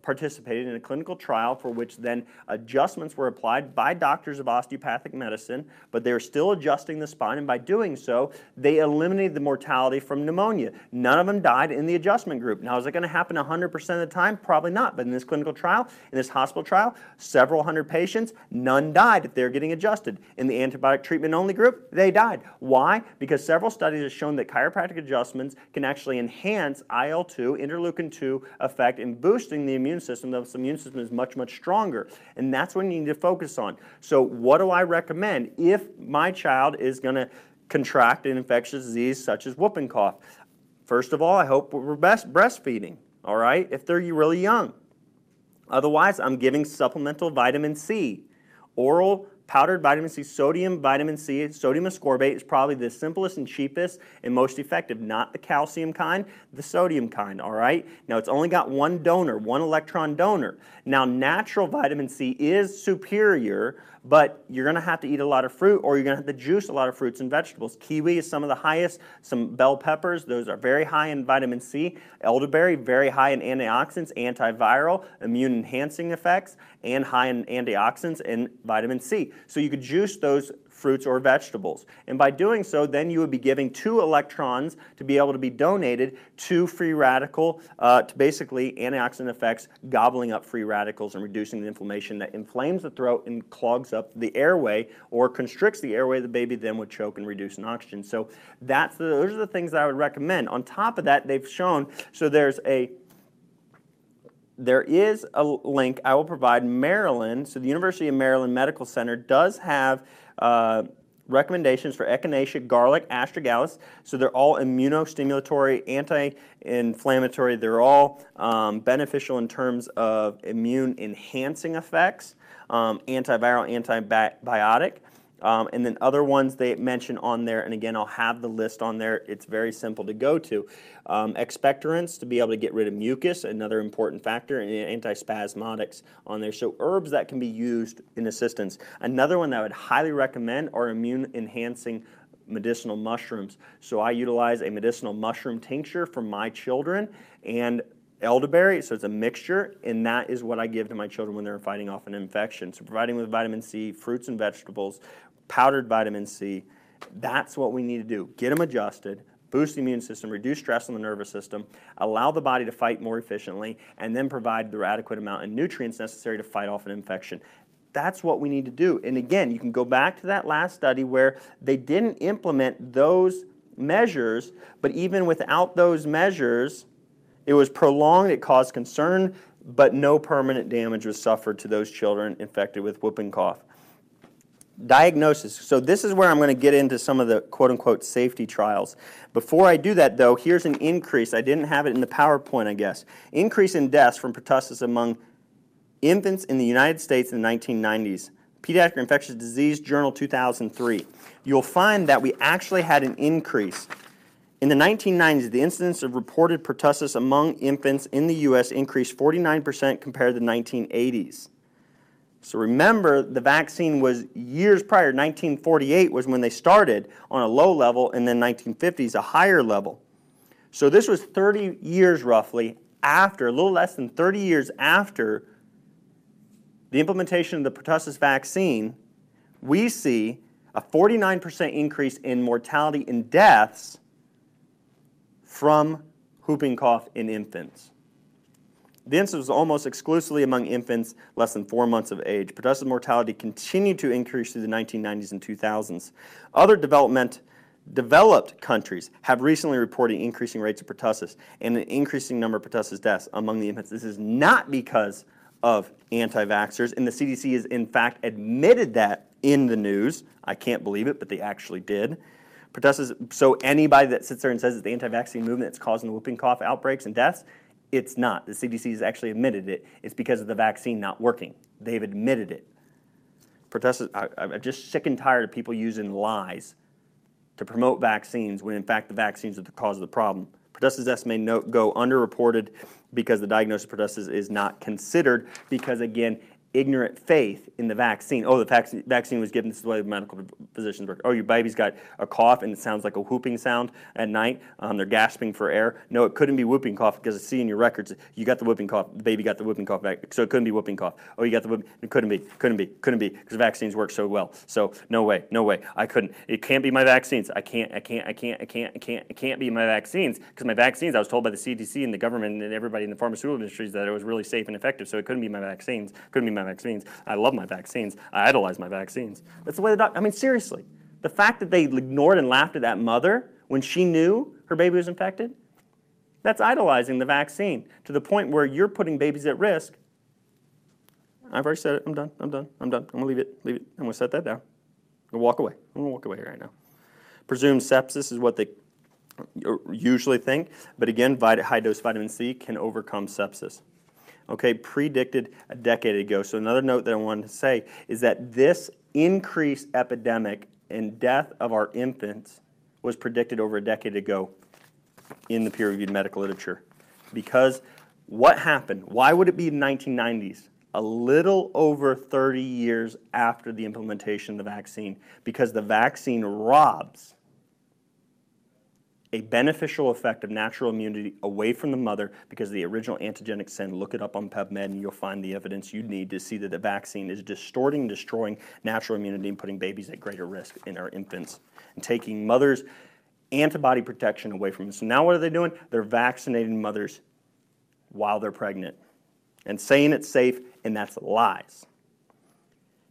participated in a clinical trial for which then adjustments were applied by doctors of osteopathic medicine, but they were still adjusting the spine, and by doing so, they eliminated the mortality from pneumonia. None of them died in the adjustment group. Now, is it going to happen 100% of the time? Probably not, but in this clinical trial, in this hospital trial, several hundred patients, none died if they're getting adjusted. In the antibiotic treatment only group, they died. Why? Because several studies have shown that chiropractic adjustments can actually enhance IL 2, interleukin 2 effect in boosting the immune system. The immune system is much, much stronger. And that's what you need to focus on. So, what do I recommend if my child is going to contract an infectious disease such as whooping cough? First of all, I hope we're best breastfeeding, all right, if they're really young. Otherwise, I'm giving supplemental vitamin C. Oral powdered vitamin C, sodium vitamin C, sodium ascorbate is probably the simplest and cheapest and most effective, not the calcium kind, the sodium kind, all right? Now it's only got one donor, one electron donor. Now natural vitamin C is superior, but you're going to have to eat a lot of fruit or you're going to have to juice a lot of fruits and vegetables. Kiwi is some of the highest, some bell peppers, those are very high in vitamin C. Elderberry, very high in antioxidants, antiviral, immune enhancing effects, and high in antioxidants and vitamin C. So you could juice those fruits or vegetables. And by doing so, then you would be giving two electrons to be able to be donated to free radical, uh, to basically antioxidant effects, gobbling up free radicals and reducing the inflammation that inflames the throat and clogs up the airway or constricts the airway. The baby then would choke and reduce in oxygen. So that's the, those are the things that I would recommend. On top of that, they've shown so there's a there is a link I will provide. Maryland, so the University of Maryland Medical Center does have uh, recommendations for echinacea, garlic, astragalus. So they're all immunostimulatory, anti-inflammatory. They're all um, beneficial in terms of immune enhancing effects, um, antiviral, antibiotic. Um, and then other ones they mention on there, and again, I'll have the list on there. It's very simple to go to. Um, expectorants to be able to get rid of mucus, another important factor, and antispasmodics on there. So herbs that can be used in assistance. Another one that I would highly recommend are immune enhancing medicinal mushrooms. So I utilize a medicinal mushroom tincture for my children and elderberry, so it's a mixture, and that is what I give to my children when they're fighting off an infection. So providing with vitamin C, fruits and vegetables, powdered vitamin C. That's what we need to do. Get them adjusted, boost the immune system, reduce stress on the nervous system, allow the body to fight more efficiently, and then provide the adequate amount of nutrients necessary to fight off an infection. That's what we need to do. And again, you can go back to that last study where they didn't implement those measures, but even without those measures, it was prolonged, it caused concern, but no permanent damage was suffered to those children infected with whooping cough. Diagnosis. So, this is where I'm going to get into some of the quote unquote safety trials. Before I do that, though, here's an increase. I didn't have it in the PowerPoint, I guess. Increase in deaths from pertussis among infants in the United States in the 1990s. Pediatric Infectious Disease Journal 2003. You'll find that we actually had an increase. In the 1990s, the incidence of reported pertussis among infants in the U.S. increased 49% compared to the 1980s. So remember, the vaccine was years prior. 1948 was when they started on a low level, and then 1950s a higher level. So this was 30 years roughly after, a little less than 30 years after the implementation of the pertussis vaccine. We see a 49% increase in mortality and deaths from whooping cough in infants. The incidence was almost exclusively among infants less than four months of age. Pertussis mortality continued to increase through the 1990s and 2000s. Other development, developed countries have recently reported increasing rates of pertussis and an increasing number of pertussis deaths among the infants. This is not because of anti vaxxers, and the CDC has in fact admitted that in the news. I can't believe it, but they actually did. Pertussis, so anybody that sits there and says it's the anti vaccine movement that's causing the whooping cough outbreaks and deaths, it's not. The CDC has actually admitted it. It's because of the vaccine not working. They've admitted it. Pertussis, I, I'm just sick and tired of people using lies to promote vaccines when in fact the vaccines are the cause of the problem. Pertussis deaths may go underreported because the diagnosis of pertussis is not considered because again, ignorant faith in the vaccine. Oh, the vaccine, was given. This is the way medical physicians work. Oh, your baby's got a cough and it sounds like a whooping sound at night. Um, they're gasping for air. No, it couldn't be whooping cough because I see in your records you got the whooping cough. The baby got the whooping cough back, so it couldn't be whooping cough. Oh, you got the whooping. It couldn't be. Couldn't be. Couldn't be because vaccines work so well. So no way. No way. I couldn't. It can't be my vaccines. I can't. I can't. I can't. I can't. I can't. It can't be my vaccines because my vaccines. I was told by the CDC and the government and everybody in the pharmaceutical industries that it was really safe and effective. So it couldn't be my vaccines. Couldn't be my vaccines. I love my vaccines. I idolize my vaccines. That's the way the doc. I mean, seriously, the fact that they ignored and laughed at that mother when she knew her baby was infected, that's idolizing the vaccine to the point where you're putting babies at risk. I've already said it. I'm done. I'm done. I'm done. I'm gonna leave it. Leave it. I'm gonna set that down. I'm gonna walk away. I'm gonna walk away here right now. Presumed sepsis is what they usually think, but again, high dose vitamin C can overcome sepsis okay, predicted a decade ago. So another note that I wanted to say is that this increased epidemic and death of our infants was predicted over a decade ago in the peer-reviewed medical literature. Because what happened? Why would it be the 1990s? A little over 30 years after the implementation of the vaccine, because the vaccine robs a beneficial effect of natural immunity away from the mother because the original antigenic sin. Look it up on PubMed and you'll find the evidence you need to see that the vaccine is distorting destroying natural immunity and putting babies at greater risk in our infants and taking mothers' antibody protection away from them. So now what are they doing? They're vaccinating mothers while they're pregnant and saying it's safe, and that's lies.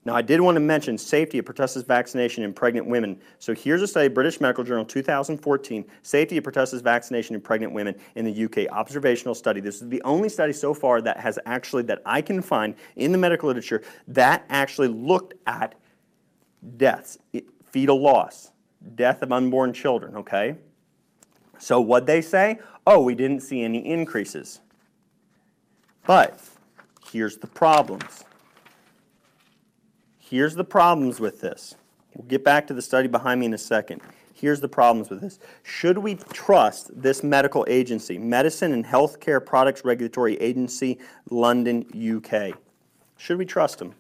Now, I did want to mention safety of pertussis vaccination in pregnant women. So here's a study, British Medical Journal 2014, safety of pertussis vaccination in pregnant women in the UK, observational study. This is the only study so far that has actually, that I can find in the medical literature, that actually looked at deaths, fetal loss, death of unborn children, okay? So what they say? Oh, we didn't see any increases. But here's the problems. Here's the problems with this. We'll get back to the study behind me in a second. Here's the problems with this. Should we trust this medical agency, Medicine and Healthcare Products Regulatory Agency, London, UK? Should we trust them?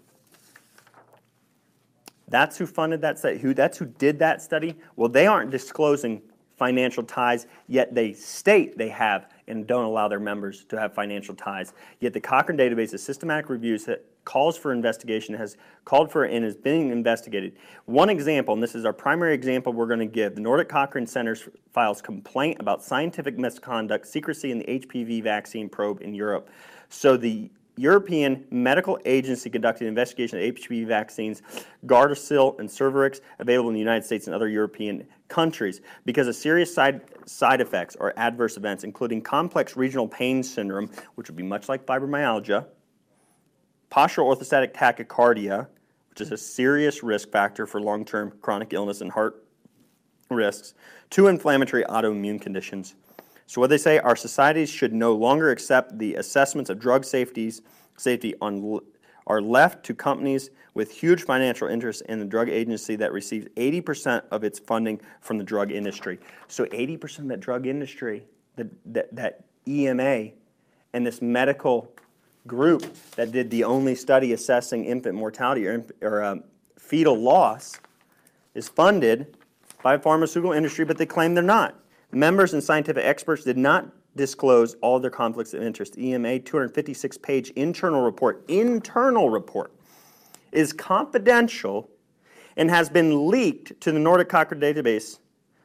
That's who funded that study. Who, that's who did that study. Well, they aren't disclosing financial ties, yet they state they have and don't allow their members to have financial ties. Yet the Cochrane database of systematic reviews calls for investigation, has called for and is being investigated. One example, and this is our primary example we're going to give, the Nordic Cochrane Centers files complaint about scientific misconduct, secrecy in the HPV vaccine probe in Europe. So the European Medical Agency conducted an investigation of HPV vaccines, Gardasil and Cervarix, available in the United States and other European countries, because of serious side, side effects or adverse events, including complex regional pain syndrome, which would be much like fibromyalgia, postural orthostatic tachycardia, which is a serious risk factor for long term chronic illness and heart risks, two inflammatory autoimmune conditions. So what they say, our societies should no longer accept the assessments of drug safeties, safety on, are left to companies with huge financial interests in the drug agency that receives 80% of its funding from the drug industry. So 80% of that drug industry, that, that, that EMA, and this medical group that did the only study assessing infant mortality or, or um, fetal loss is funded by pharmaceutical industry, but they claim they're not. Members and scientific experts did not disclose all their conflicts of interest. EMA 256 page internal report, internal report, is confidential and has been leaked to the Nordic Cochrane Database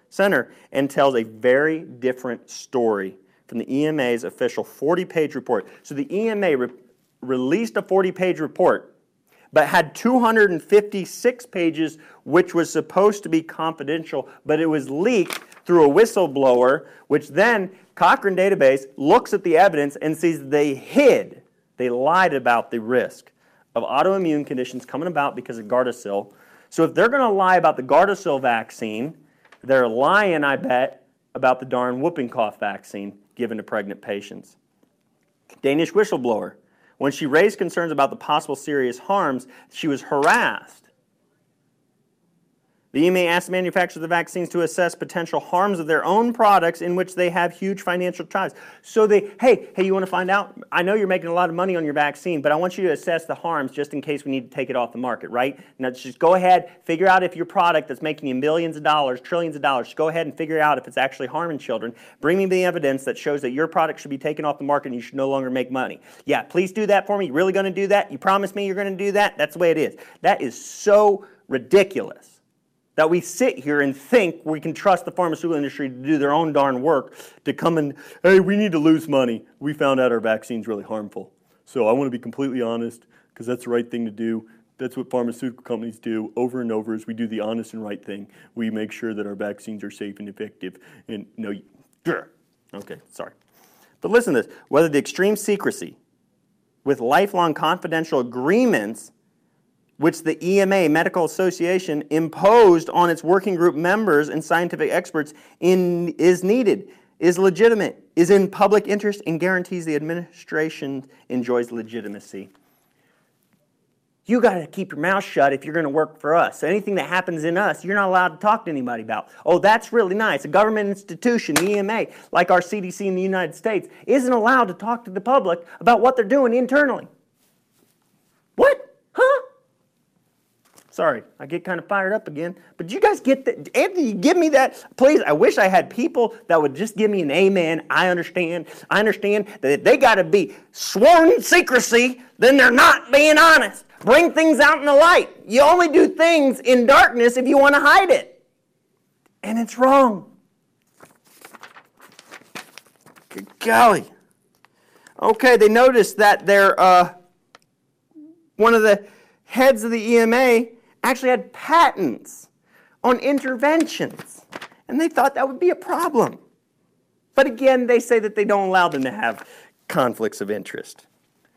Center and tells a very different story from the EMA's official 40 page report. So the EMA re- released a 40 page report, but had 256 pages, which was supposed to be confidential, but it was leaked through a whistleblower, which then Cochrane Database looks at the evidence and sees they hid, they lied about the risk of autoimmune conditions coming about because of Gardasil. So if they're going to lie about the Gardasil vaccine, they're lying, I bet, about the darn whooping cough vaccine given to pregnant patients. Danish whistleblower. When she raised concerns about the possible serious harms, she was harassed The EMA asked manufacturers of vaccines to assess potential harms of their own products in which they have huge financial ties. So they, hey, hey, you want to find out? I know you're making a lot of money on your vaccine, but I want you to assess the harms just in case we need to take it off the market, right? Now just go ahead, figure out if your product that's making you millions of dollars, trillions of dollars, go ahead and figure out if it's actually harming children. Bring me the evidence that shows that your product should be taken off the market and you should no longer make money. Yeah, please do that for me. You really going to do that? You promise me you're going to do that? That's the way it is. That is so ridiculous that we sit here and think we can trust the pharmaceutical industry to do their own darn work to come and, hey, we need to lose money. We found out our vaccine's really harmful. So I want to be completely honest because that's the right thing to do. That's what pharmaceutical companies do over and over is we do the honest and right thing. We make sure that our vaccines are safe and effective. And no, sure okay, sorry. But listen to this. Whether the extreme secrecy with lifelong confidential agreements which the EMA Medical Association imposed on its working group members and scientific experts in, is needed, is legitimate, is in public interest, and guarantees the administration enjoys legitimacy. You got to keep your mouth shut if you're going to work for us. anything that happens in us, you're not allowed to talk to anybody about. Oh, that's really nice. A government institution, the EMA, like our CDC in the United States, isn't allowed to talk to the public about what they're doing internally. What? Sorry, I get kind of fired up again. But you guys get that? Anthony, give me that. Please, I wish I had people that would just give me an amen. I understand. I understand that they got to be sworn secrecy, then they're not being honest. Bring things out in the light. You only do things in darkness if you want to hide it. And it's wrong. Good golly. Okay, they noticed that they're uh, one of the heads of the EMA actually had patents on interventions. And they thought that would be a problem. But again, they say that they don't allow them to have conflicts of interest.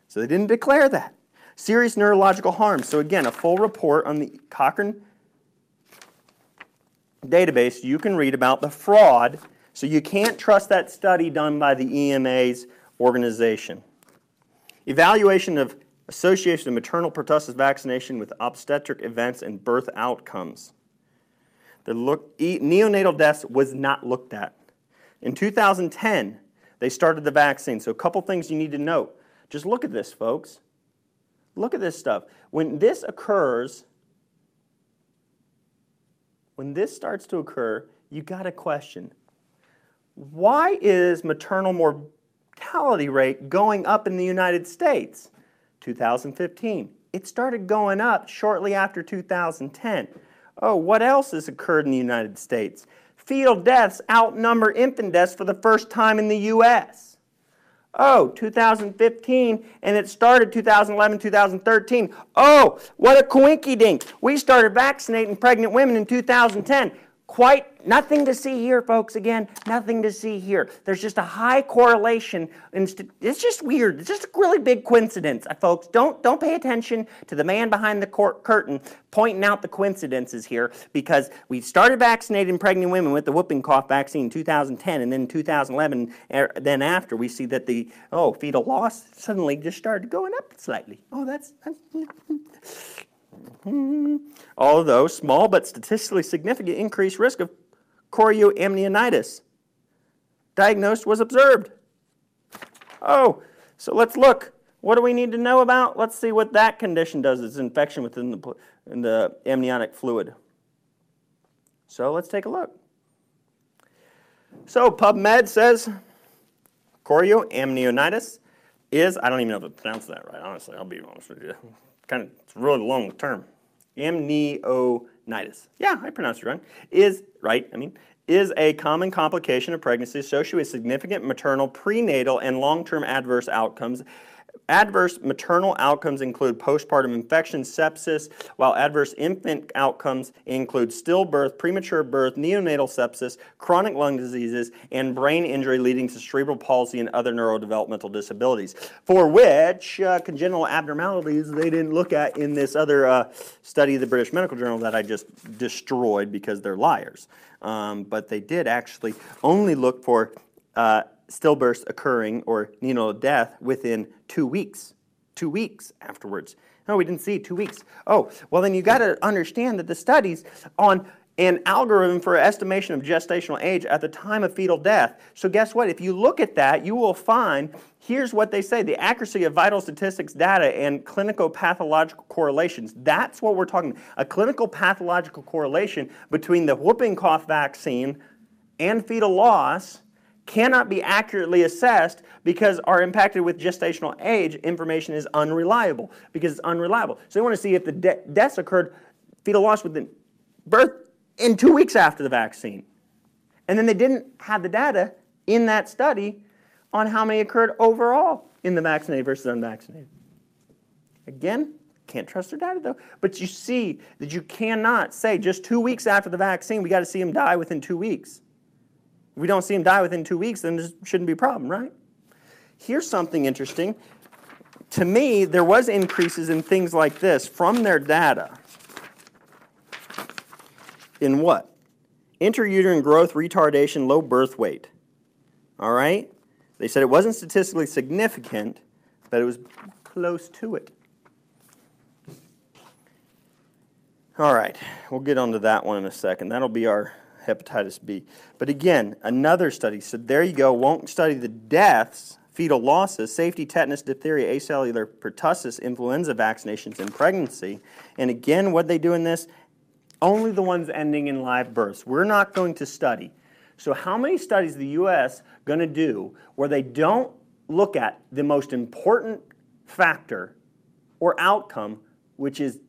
So they didn't declare that. Serious neurological harm. So again, a full report on the Cochrane database, you can read about the fraud. So you can't trust that study done by the EMA's organization. Evaluation of association of maternal pertussis vaccination with obstetric events and birth outcomes. The look, neonatal deaths was not looked at. In 2010, they started the vaccine. So, a couple things you need to note. Just look at this, folks. Look at this stuff. When this occurs, when this starts to occur, you got a question. Why is maternal mortality rate going up in the United States? 2015. It started going up shortly after 2010. Oh, what else has occurred in the United States? Fetal deaths outnumber infant deaths for the first time in the U.S. Oh, 2015, and it started 2011, 2013. Oh, what a coinky dink. We started vaccinating pregnant women in 2010. Quite nothing to see here, folks. Again, nothing to see here. There's just a high correlation. It's just weird. It's just a really big coincidence, uh, folks. Don't don't pay attention to the man behind the curtain pointing out the coincidences here because we started vaccinating pregnant women with the whooping cough vaccine in 2010, and then 2011, er, then after we see that the oh fetal loss suddenly just started going up slightly. Oh, that's, that's Mm-hmm. although small but statistically significant increased risk of chorioamnionitis diagnosed was observed. Oh, so let's look. What do we need to know about? Let's see what that condition does. It's infection within the, in the amniotic fluid. So let's take a look. So PubMed says chorioamnionitis is, I don't even know if I pronounced that right, honestly, I'll be honest with you. Kind of, it's really long term amnionitis. Yeah, I pronounced it wrong. Is right. I mean, is a common complication of pregnancy associated with significant maternal, prenatal, and long-term adverse outcomes Adverse maternal outcomes include postpartum infection, sepsis, while adverse infant outcomes include stillbirth, premature birth, neonatal sepsis, chronic lung diseases, and brain injury leading to cerebral palsy and other neurodevelopmental disabilities, for which uh, congenital abnormalities they didn't look at in this other uh, study of the British Medical Journal that I just destroyed because they're liars. Um, but they did actually only look for uh, stillbirths occurring or neonatal death within two weeks. Two weeks afterwards. No, we didn't see two weeks. Oh, well, then you got to understand that the studies on an algorithm for estimation of gestational age at the time of fetal death. So, guess what? If you look at that, you will find here's what they say the accuracy of vital statistics data and clinical pathological correlations. That's what we're talking about. A clinical pathological correlation between the whooping cough vaccine and fetal loss cannot be accurately assessed because are impacted with gestational age information is unreliable because it's unreliable. So they want to see if the de- deaths occurred fetal loss within birth in two weeks after the vaccine. And then they didn't have the data in that study on how many occurred overall in the vaccinated versus unvaccinated. Again, can't trust their data though. But you see that you cannot say just two weeks after the vaccine, we got to see them die within two weeks. We don't see them die within two weeks, then there shouldn't be a problem, right? Here's something interesting. To me, there was increases in things like this from their data. In what? Intrauterine growth retardation, low birth weight. All right? They said it wasn't statistically significant, but it was close to it. All right, we'll get onto that one in a second. That'll be our hepatitis B. But again, another study. So there you go. Won't study the deaths, fetal losses, safety, tetanus, diphtheria, acellular pertussis, influenza vaccinations in pregnancy. And again, what they do in this? Only the ones ending in live births. We're not going to study. So how many studies the U.S. going to do where they don't look at the most important factor or outcome, which is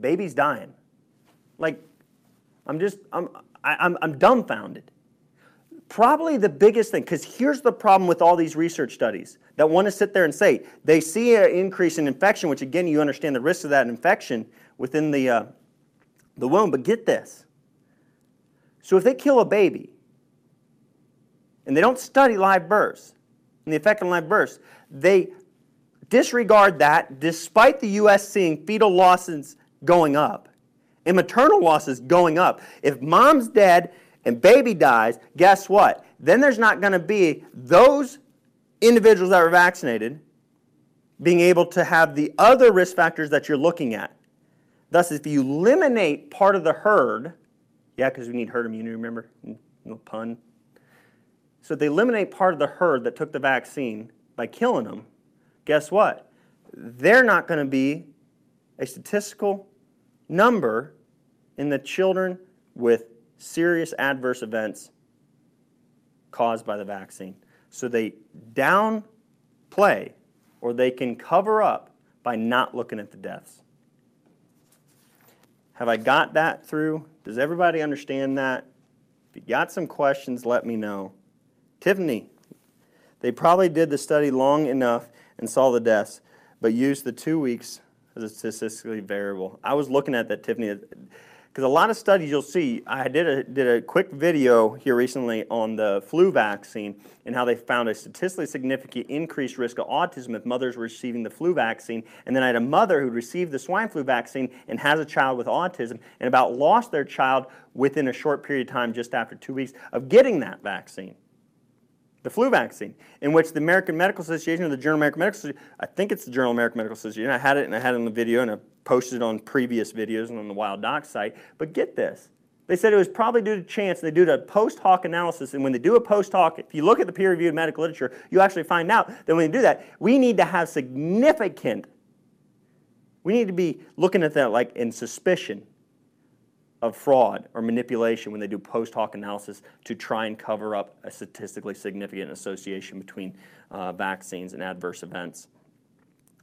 babies dying? Like, I'm just, I'm, I, I'm, I'm dumbfounded. Probably the biggest thing, because here's the problem with all these research studies that want to sit there and say they see an increase in infection, which again, you understand the risk of that infection within the, uh, the womb. But get this. So if they kill a baby and they don't study live births and the effect on live births, they disregard that despite the U.S. seeing fetal losses going up and maternal losses going up. If mom's dead and baby dies, guess what? Then there's not going to be those individuals that were vaccinated being able to have the other risk factors that you're looking at. Thus, if you eliminate part of the herd, yeah, because we need herd immunity, remember? No pun. So they eliminate part of the herd that took the vaccine by killing them, guess what? They're not going to be a statistical number in the children with serious adverse events caused by the vaccine. So they downplay or they can cover up by not looking at the deaths. Have I got that through? Does everybody understand that? If you got some questions, let me know. Tiffany, they probably did the study long enough and saw the deaths, but used the two weeks as a statistically variable. I was looking at that, Tiffany, uh, because a lot of studies you'll see. I did a did a quick video here recently on the flu vaccine and how they found a statistically significant increased risk of autism if mothers were receiving the flu vaccine. And then I had a mother who received the swine flu vaccine and has a child with autism and about lost their child within a short period of time, just after two weeks of getting that vaccine the flu vaccine, in which the American Medical Association or the Journal of American Medical Association, I think it's the Journal of American Medical Association, I had it and I had it in the video and I posted it on previous videos and on the Wild Doc site. But get this. They said it was probably due to chance. They do a post hoc analysis, and when they do a post hoc, if you look at the peer reviewed medical literature, you actually find out that when they do that, we need to have significant, we need to be looking at that like in suspicion of fraud or manipulation when they do post hoc analysis to try and cover up a statistically significant association between uh, vaccines and adverse events.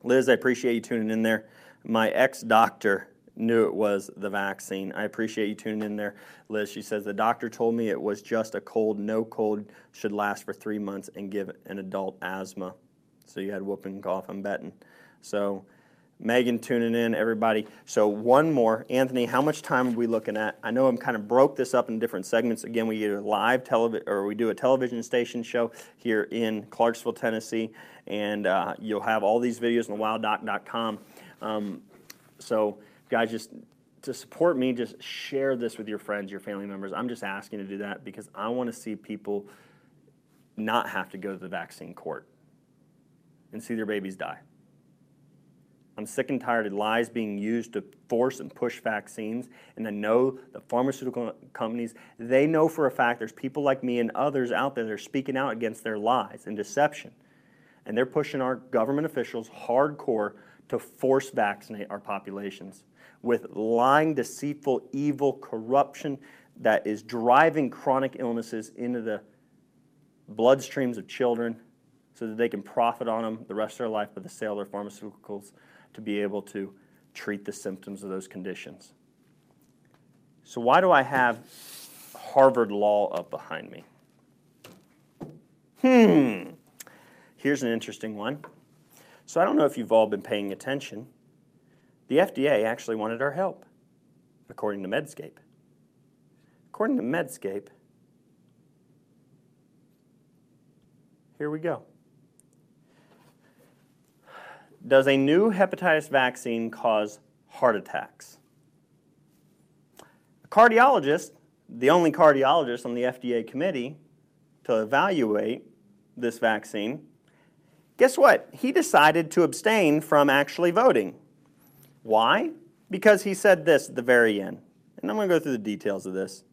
Liz, I appreciate you tuning in there. My ex doctor knew it was the vaccine. I appreciate you tuning in there, Liz. She says the doctor told me it was just a cold. No cold should last for three months and give an adult asthma. So you had whooping cough, I'm betting. So Megan tuning in, everybody. So one more, Anthony. How much time are we looking at? I know I'm kind of broke this up in different segments. Again, we do a live television or we do a television station show here in Clarksville, Tennessee, and uh, you'll have all these videos on wilddoc.com. Um, so, guys, just to support me, just share this with your friends, your family members. I'm just asking to do that because I want to see people not have to go to the vaccine court and see their babies die. I'm sick and tired of lies being used to force and push vaccines. And I know the pharmaceutical companies, they know for a fact there's people like me and others out there that are speaking out against their lies and deception. And they're pushing our government officials hardcore to force vaccinate our populations with lying, deceitful, evil, corruption that is driving chronic illnesses into the bloodstreams of children so that they can profit on them the rest of their life by the sale of their pharmaceuticals to be able to treat the symptoms of those conditions. So, why do I have Harvard Law up behind me? Hmm. Here's an interesting one. So, I don't know if you've all been paying attention. The FDA actually wanted our help, according to Medscape. According to Medscape, here we go. Does a new hepatitis vaccine cause heart attacks? A cardiologist, the only cardiologist on the FDA committee to evaluate this vaccine, guess what? He decided to abstain from actually voting. Why? Because he said this at the very end. And I'm going to go through the details of this.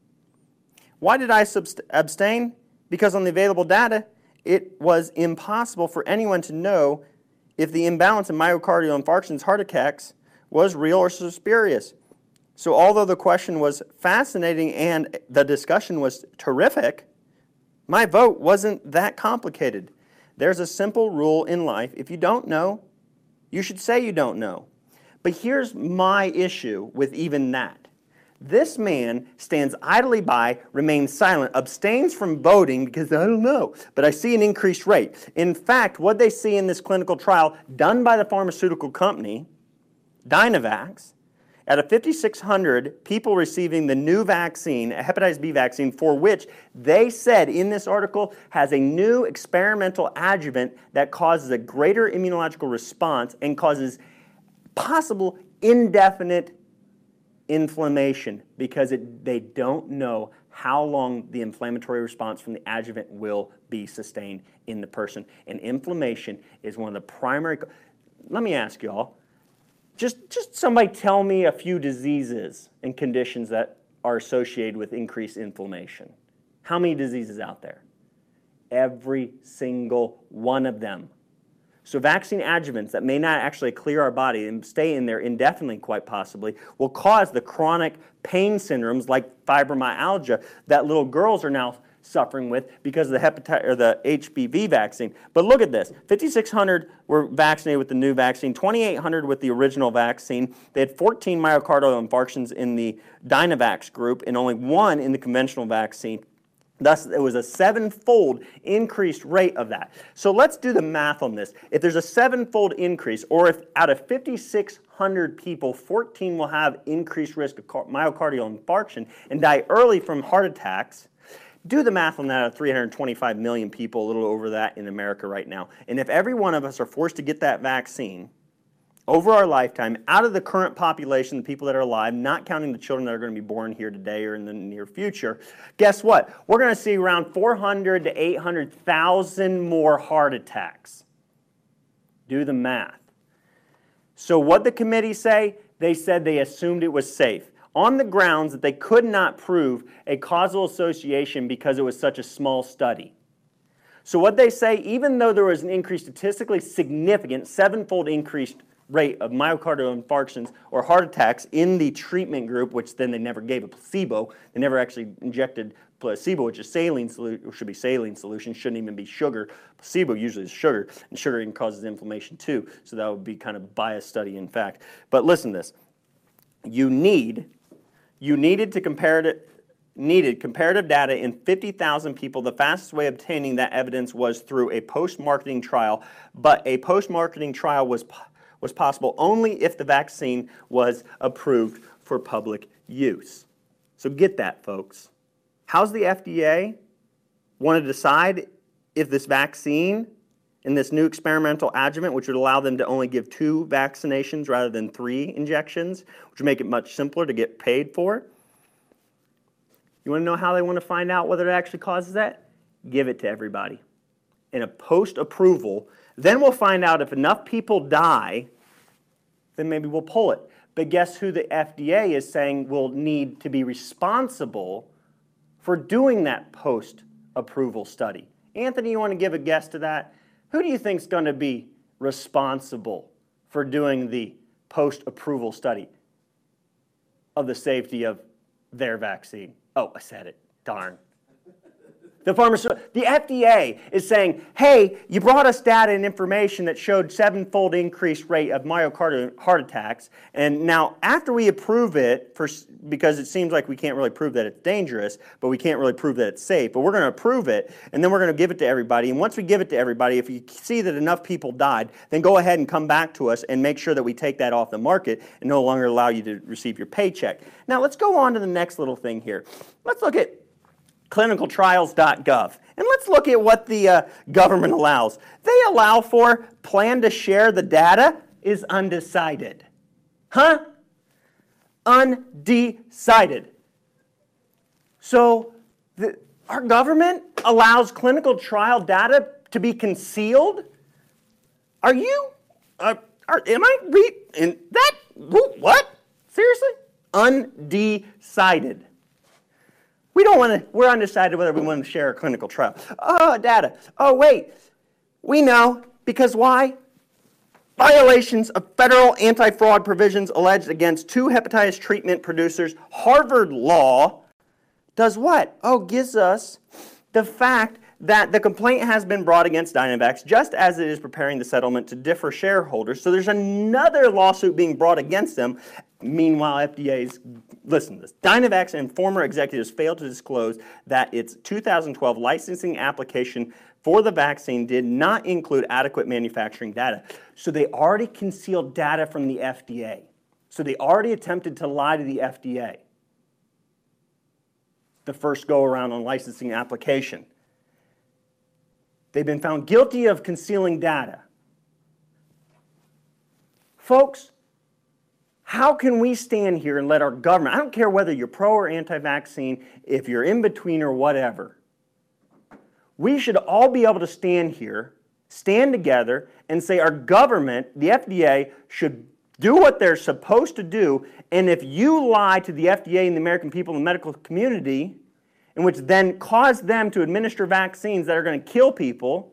Why did I abstain? Because on the available data, it was impossible for anyone to know if the imbalance in myocardial infarctions, heart attacks, was real or spurious. So, although the question was fascinating and the discussion was terrific, my vote wasn't that complicated. There's a simple rule in life if you don't know, you should say you don't know. But here's my issue with even that this man stands idly by, remains silent, abstains from voting because I don't know, but I see an increased rate. In fact, what they see in this clinical trial done by the pharmaceutical company, Dynavax, out of 5,600 people receiving the new vaccine, a hepatitis B vaccine, for which they said in this article has a new experimental adjuvant that causes a greater immunological response and causes possible indefinite inflammation because it, they don't know how long the inflammatory response from the adjuvant will be sustained in the person. And inflammation is one of the primary. Let me ask y'all just, just somebody tell me a few diseases and conditions that are associated with increased inflammation. How many diseases out there? Every single one of them so, vaccine adjuvants that may not actually clear our body and stay in there indefinitely, quite possibly, will cause the chronic pain syndromes like fibromyalgia that little girls are now suffering with because of the hepatitis or the HPV vaccine. But look at this: 5,600 were vaccinated with the new vaccine, 2,800 with the original vaccine. They had 14 myocardial infarctions in the Dynavax group, and only one in the conventional vaccine. Thus, it was a sevenfold increased rate of that. So let's do the math on this. If there's a sevenfold increase, or if out of 5,600 people, 14 will have increased risk of myocardial infarction and die early from heart attacks, do the math on that of 325 million people, a little over that in America right now. And if every one of us are forced to get that vaccine, over our lifetime, out of the current population, the people that are alive, not counting the children that are going to be born here today or in the near future, guess what? We're going to see around 400 to 800,000 more heart attacks. Do the math. So, what the committee say? They said they assumed it was safe on the grounds that they could not prove a causal association because it was such a small study. So, what they say, even though there was an increase, statistically significant, sevenfold increased rate of myocardial infarctions or heart attacks in the treatment group, which then they never gave a placebo. They never actually injected placebo, which is saline solution, should be saline solution, shouldn't even be sugar. Placebo usually is sugar, and sugar causes inflammation too. So that would be kind of biased study, in fact. But listen to this: you need, you needed to compare it. Needed comparative data in 50,000 people. The fastest way of obtaining that evidence was through a post marketing trial, but a post marketing trial was was possible only if the vaccine was approved for public use. So get that, folks. How's the FDA want to decide if this vaccine and this new experimental adjuvant, which would allow them to only give two vaccinations rather than three injections, which would make it much simpler to get paid for? You want to know how they want to find out whether it actually causes that? Give it to everybody. In a post approval, then we'll find out if enough people die then maybe we'll pull it. But guess who the FDA is saying will need to be responsible for doing that post approval study? Anthony, you want to give a guess to that? Who do you think is going to be responsible for doing the post approval study of the safety of their vaccine? Oh, I said it. Darn. The, pharmaceutical, the FDA is saying, hey, you brought us data and information that showed sevenfold increased rate of myocardial heart attacks. And now, after we approve it, for, because it seems like we can't really prove that it's dangerous, but we can't really prove that it's safe, but we're going to approve it, and then we're going to give it to everybody. And once we give it to everybody, if you see that enough people died, then go ahead and come back to us and make sure that we take that off the market and no longer allow you to receive your paycheck. Now, let's go on to the next little thing here. Let's look at clinicaltrials.gov. And let's look at what the uh, government allows. They allow for plan to share the data is undecided. Huh? Undecided. So the, our government allows clinical trial data to be concealed? Are you, uh, are, am I read in that? What? Seriously? Undecided. We don't want to, we're undecided whether we want to share a clinical trial. Oh, data. Oh, wait. We know. Because why? Violations of federal anti fraud provisions alleged against two hepatitis treatment producers. Harvard Law does what? Oh, gives us the fact that the complaint has been brought against Dynavax just as it is preparing the settlement to differ shareholders. So there's another lawsuit being brought against them. Meanwhile, FDA's listen to this. Dynavax and former executives failed to disclose that its 2012 licensing application for the vaccine did not include adequate manufacturing data. So they already concealed data from the FDA. So they already attempted to lie to the FDA. The first go around on licensing application. They've been found guilty of concealing data. Folks, how can we stand here and let our government, I don't care whether you're pro or anti vaccine, if you're in between or whatever, we should all be able to stand here, stand together, and say our government, the FDA, should do what they're supposed to do. And if you lie to the FDA and the American people and the medical community, in which then cause them to administer vaccines that are going to kill people,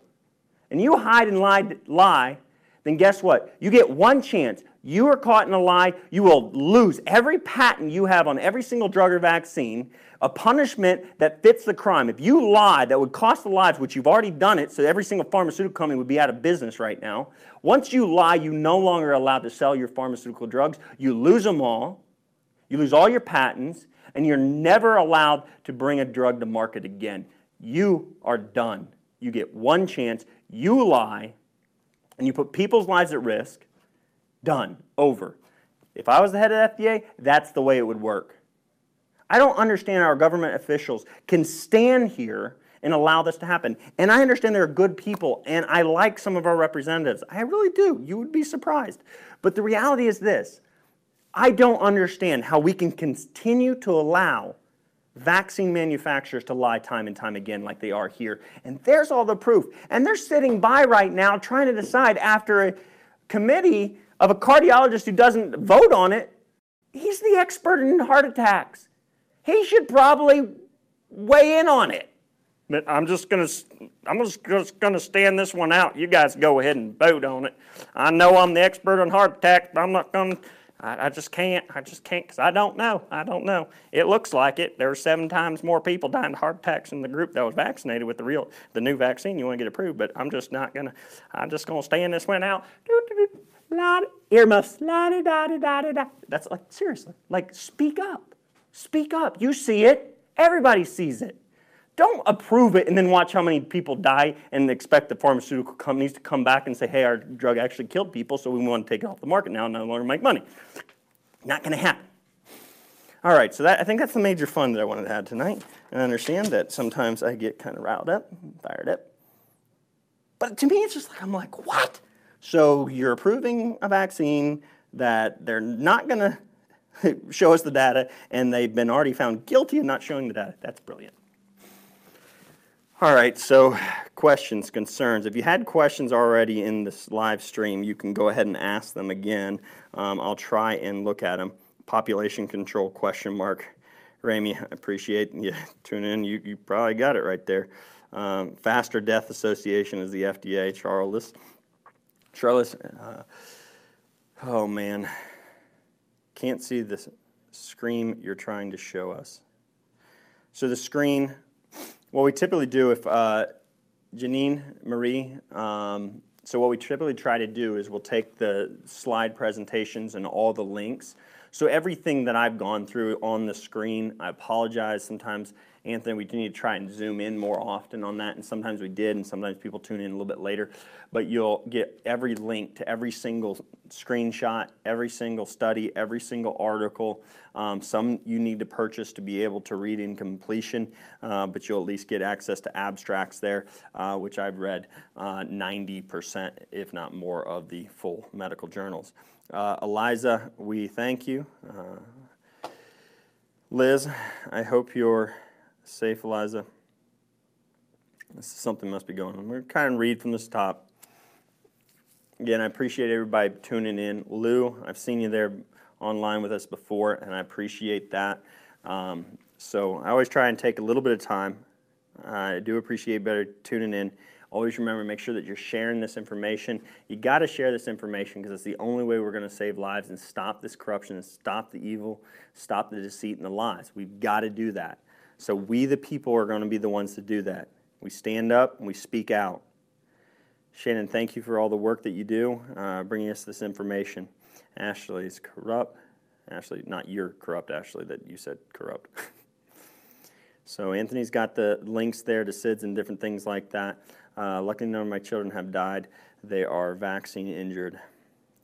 and you hide and lie, lie, then guess what? You get one chance you are caught in a lie, you will lose every patent you have on every single drug or vaccine, a punishment that fits the crime. If you lie, that would cost the lives, which you've already done it, so every single pharmaceutical company would be out of business right now. Once you lie, you no longer are allowed to sell your pharmaceutical drugs. You lose them all, you lose all your patents, and you're never allowed to bring a drug to market again. You are done. You get one chance, you lie, and you put people's lives at risk Done. Over. If I was the head of the FDA, that's the way it would work. I don't understand how our government officials can stand here and allow this to happen. And I understand there are good people, and I like some of our representatives. I really do. You would be surprised. But the reality is this I don't understand how we can continue to allow vaccine manufacturers to lie time and time again like they are here. And there's all the proof. And they're sitting by right now trying to decide after a committee of a cardiologist who doesn't vote on it, he's the expert in heart attacks. He should probably weigh in on it. But I'm just gonna I'm just, gonna stand this one out. You guys go ahead and vote on it. I know I'm the expert on heart attacks, but I'm not gonna. I, I just can't. I just can't because I don't know. I don't know. It looks like it. There are seven times more people dying of heart attacks in the group that was vaccinated with the real the new vaccine. You want to get approved, but I'm just not gonna. I'm just gonna stand this one out. Earmuffs, la da da da da da. That's like, seriously, like, speak up. Speak up. You see it, everybody sees it. Don't approve it and then watch how many people die and expect the pharmaceutical companies to come back and say, hey, our drug actually killed people, so we want to take it off the market now and no longer make money. Not going to happen. All right, so that, I think that's the major fun that I wanted to add tonight. And I understand that sometimes I get kind of riled up, fired up. But to me, it's just like, I'm like, what? So you're approving a vaccine that they're not going to show us the data, and they've been already found guilty of not showing the data. That's brilliant. All right, so questions, concerns. If you had questions already in this live stream, you can go ahead and ask them again. Um, I'll try and look at them. Population control question mark. Ramy, I appreciate you tuning in. You, you probably got it right there. Um, Faster Death Association is the FDA. Charles, Charles, uh, oh man, can't see the screen you're trying to show us. So the screen, what we typically do if uh, Janine Marie, um, so what we typically try to do is we'll take the slide presentations and all the links. So everything that I've gone through on the screen, I apologize. Sometimes, Anthony, we do need to try and zoom in more often on that, and sometimes we did, and sometimes people tune in a little bit later. But you'll get every link to every single screenshot, every single study, every single article. Um, some you need to purchase to be able to read in completion, uh, but you'll at least get access to abstracts there, uh, which I've read uh, 90%, if not more, of the full medical journals. Uh, Eliza, we thank you. Uh, Liz, I hope you're safe, Eliza. This is something must be going on. We're kind of read from this top. Again, I appreciate everybody tuning in. Lou, I've seen you there online with us before, and I appreciate that. Um, so I always try and take a little bit of time. I do appreciate better tuning in. Always remember, make sure that you're sharing this information. You got to share this information because it's the only way we're going to save lives and stop this corruption and stop the evil, stop the deceit and the lies. We've got to do that. So we, the people, are going to be the ones to do that. We stand up and we speak out. Shannon, thank you for all the work that you do, uh, bringing us this information. Ashley is corrupt. Ashley, not you're corrupt, Ashley, that you said corrupt. so Anthony's got the links there to SIDS and different things like that. Uh, luckily, none of my children have died. They are vaccine injured.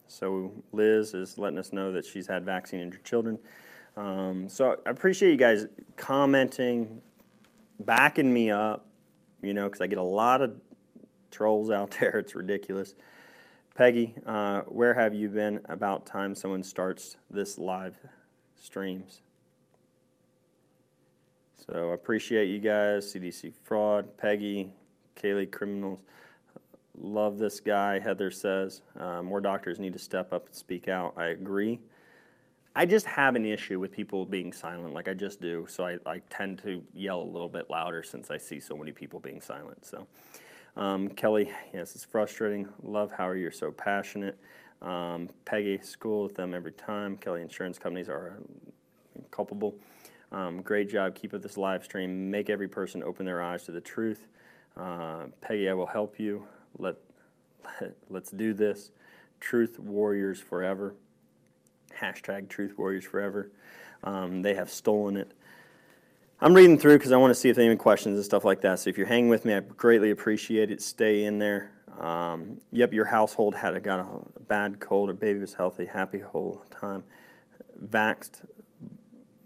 So Liz is letting us know that she's had vaccine injured children. Um, so I appreciate you guys commenting, backing me up, you know, because I get a lot of trolls out there. It's ridiculous. Peggy, uh, where have you been? About time someone starts this live streams. So I appreciate you guys. CDC fraud, Peggy, Kaylee criminals. Love this guy, Heather says. Uh, more doctors need to step up and speak out. I agree. I just have an issue with people being silent, like I just do. So I, I tend to yell a little bit louder since I see so many people being silent. So, um, Kelly, yes, it's frustrating. Love how you're so passionate. Um, Peggy, school with them every time. Kelly insurance companies are culpable. Um, great job. Keep up this live stream. Make every person open their eyes to the truth. Uh, Peggy, I will help you. Let, let, let's do this. Truth Warriors Forever. Hashtag Truth Warriors Forever. Um, they have stolen it. I'm reading through because I want to see if they have any questions and stuff like that. So if you're hanging with me, I greatly appreciate it. Stay in there. Um, yep, your household had a, got a bad cold, or baby was healthy, happy whole time. Vaxed,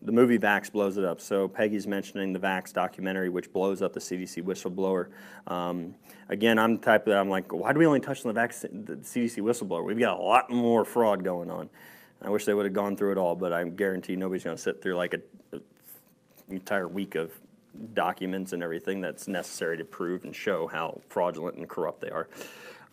the movie Vax blows it up. So Peggy's mentioning the Vax documentary, which blows up the CDC whistleblower. Um, again, I'm the type that I'm like, why do we only touch on the, Vax, the CDC whistleblower? We've got a lot more fraud going on. I wish they would have gone through it all, but I guarantee nobody's going to sit through like a, a entire week of documents and everything that's necessary to prove and show how fraudulent and corrupt they are.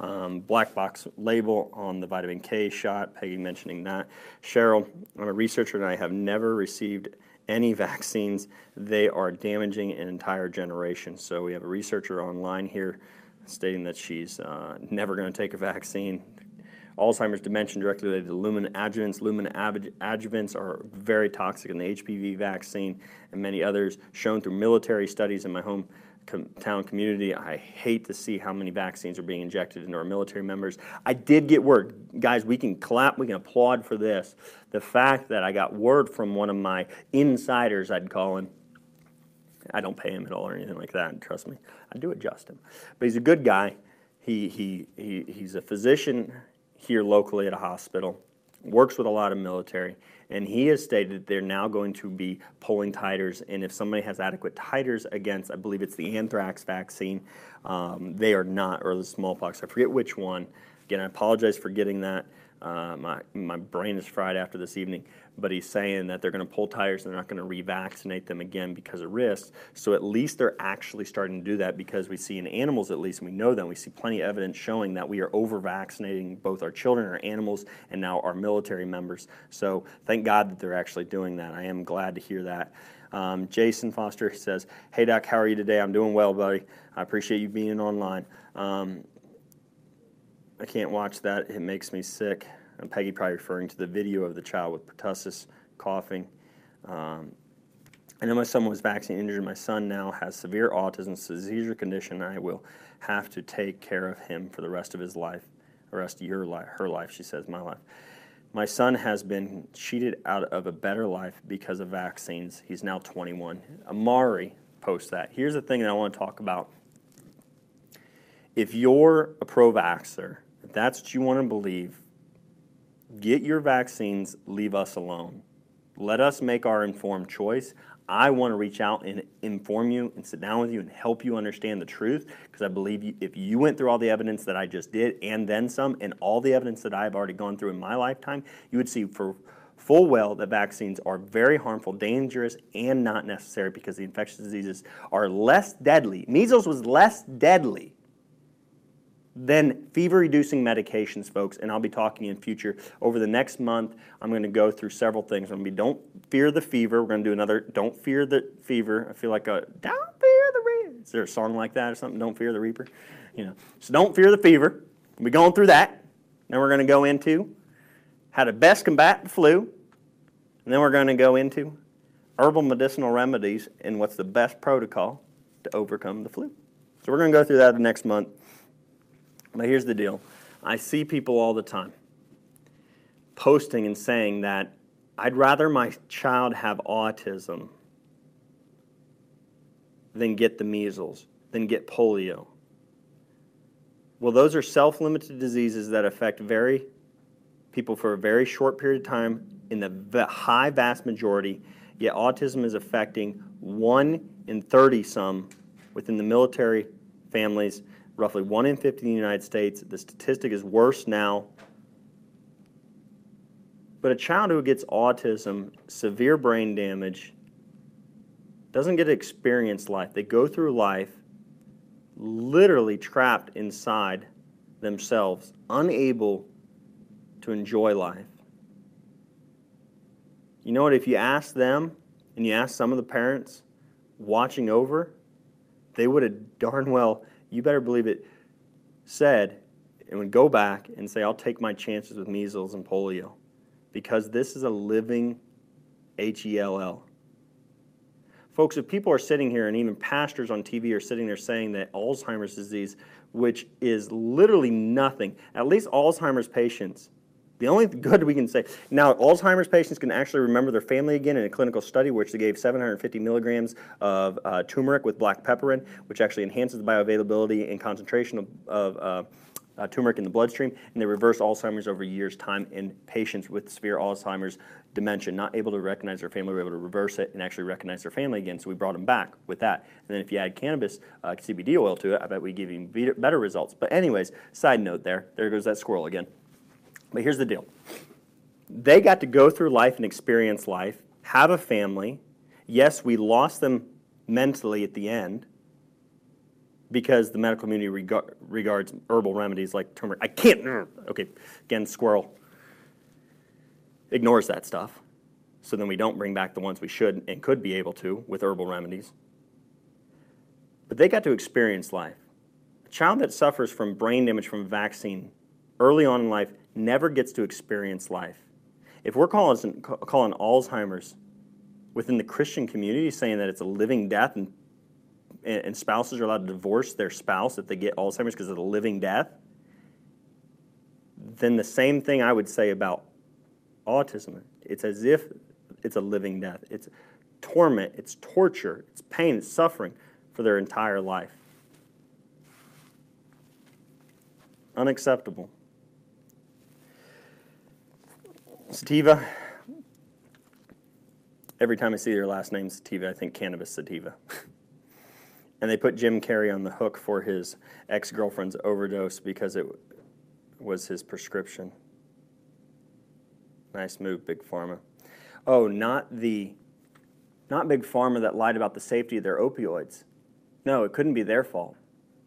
Um, black box label on the vitamin K shot, Peggy mentioning that. Cheryl, I'm a researcher and I have never received any vaccines. They are damaging an entire generation. So we have a researcher online here stating that she's uh, never going to take a vaccine. Alzheimer's dementia directly related to lumen adjuvants. Lumen adjuvants are very toxic in the HPV vaccine and many others shown through military studies in my home town community. I hate to see how many vaccines are being injected into our military members. I did get word, guys, we can clap, we can applaud for this. The fact that I got word from one of my insiders, I'd call him. I don't pay him at all or anything like that, trust me. I do adjust him. But he's a good guy. He, he, he, he's a physician here locally at a hospital, works with a lot of military and he has stated that they're now going to be pulling titers. And if somebody has adequate titers against, I believe it's the anthrax vaccine, um, they are not, or the smallpox. I forget which one. Again, I apologize for getting that. Uh, my, my brain is fried after this evening. But he's saying that they're going to pull titers and they're not going to revaccinate them again because of risks. So at least they're actually starting to do that because we see in animals, at least, and we know that we see plenty of evidence showing that we are over vaccinating both our children, our animals, and now our military members. So thank God that they're actually doing that. I am glad to hear that. Um, Jason Foster says, Hey, Doc, how are you today? I'm doing well, buddy. I appreciate you being online. Um, I can't watch that. It makes me sick. And Peggy probably referring to the video of the child with pertussis coughing. Um, I know my son was vaccine injured. My son now has severe autism, seizure condition. I will have to take care of him for the rest of his life, the rest of your life, her life, she says, my life. My son has been cheated out of a better life because of vaccines. He's now 21. Amari posts that. Here's the thing that I want to talk about. If you're a pro vaxxer, if that's what you want to believe, get your vaccines, leave us alone. Let us make our informed choice. I want to reach out and inform you and sit down with you and help you understand the truth because I believe you, if you went through all the evidence that I just did and then some and all the evidence that I've already gone through in my lifetime, you would see for full well that vaccines are very harmful, dangerous, and not necessary because the infectious diseases are less deadly. Measles was less deadly then fever reducing medications, folks, and I'll be talking in future. Over the next month, I'm going to go through several things. I'm going to be don't fear the fever. We're going to do another don't fear the fever. I feel like a don't fear the reaper. Is there a song like that or something? Don't fear the reaper. You know. So don't fear the fever. We'll be going through that. Then we're going to go into how to best combat the flu. And then we're going to go into herbal medicinal remedies and what's the best protocol to overcome the flu. So we're going to go through that the next month. But here's the deal I see people all the time posting and saying that I'd rather my child have autism than get the measles, than get polio. Well, those are self limited diseases that affect very people for a very short period of time in the high vast majority, yet autism is affecting 1 in 30 some within the military families roughly 1 in 50 in the United States. The statistic is worse now. But a child who gets autism, severe brain damage, doesn't get to experience life. They go through life literally trapped inside themselves, unable to enjoy life. You know what? If you ask them and you ask some of the parents watching over, they would have darn well you better believe it said and would go back and say, I'll take my chances with measles and polio because this is a living H E L L. Folks, if people are sitting here and even pastors on TV are sitting there saying that Alzheimer's disease, which is literally nothing, at least Alzheimer's patients the only good we can say now, Alzheimer's patients can actually remember their family again in a clinical study, which they gave 750 milligrams of uh, turmeric with black pepper in, which actually enhances the bioavailability and concentration of, of uh, uh, turmeric in the bloodstream, and they reverse Alzheimer's over years' time in patients with severe Alzheimer's dementia, not able to recognize their family, were able to reverse it and actually recognize their family again. So we brought them back with that. And then if you add cannabis uh, CBD oil to it, I bet we give you better results. But anyways, side note there, there goes that squirrel again. But here's the deal they got to go through life and experience life, have a family. Yes, we lost them mentally at the end because the medical community reg- regards herbal remedies like turmeric. I can't. Uh, okay, again, squirrel ignores that stuff. So then we don't bring back the ones we should and could be able to with herbal remedies. But they got to experience life. A child that suffers from brain damage from vaccine early on in life never gets to experience life. If we're calling, calling Alzheimer's within the Christian community, saying that it's a living death and, and spouses are allowed to divorce their spouse if they get Alzheimer's because of the living death, then the same thing I would say about autism. It's as if it's a living death. It's torment, it's torture, it's pain, it's suffering for their entire life. Unacceptable. Sativa. Every time I see their last name, Sativa, I think cannabis sativa. and they put Jim Carrey on the hook for his ex girlfriend's overdose because it was his prescription. Nice move, Big Pharma. oh, not the, not Big Pharma that lied about the safety of their opioids. No, it couldn't be their fault.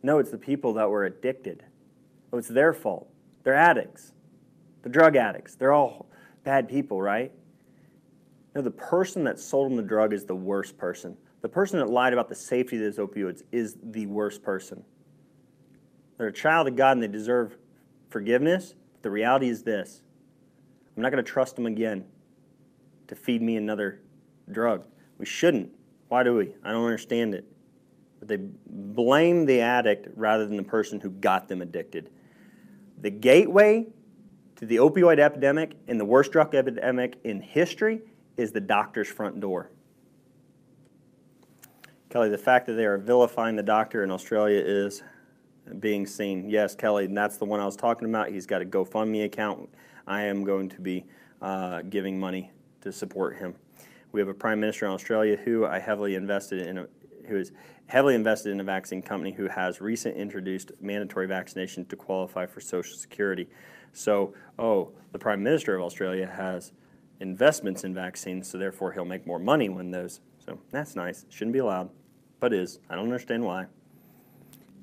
No, it's the people that were addicted. Oh, it's their fault. They're addicts. They're drug addicts. They're all bad people, right? No, the person that sold them the drug is the worst person. The person that lied about the safety of those opioids is the worst person. They're a child of God and they deserve forgiveness. The reality is this I'm not going to trust them again to feed me another drug. We shouldn't. Why do we? I don't understand it. But they blame the addict rather than the person who got them addicted. The gateway to the opioid epidemic and the worst drug epidemic in history is the doctor's front door. Kelly, the fact that they are vilifying the doctor in Australia is being seen. Yes, Kelly, and that's the one I was talking about. He's got a GoFundMe account. I am going to be uh, giving money to support him. We have a prime minister in Australia who I heavily invested in, who is heavily invested in a vaccine company who has recently introduced mandatory vaccination to qualify for Social Security. So, oh, the prime minister of Australia has investments in vaccines, so therefore he'll make more money when those. So that's nice. Shouldn't be allowed, but is. I don't understand why.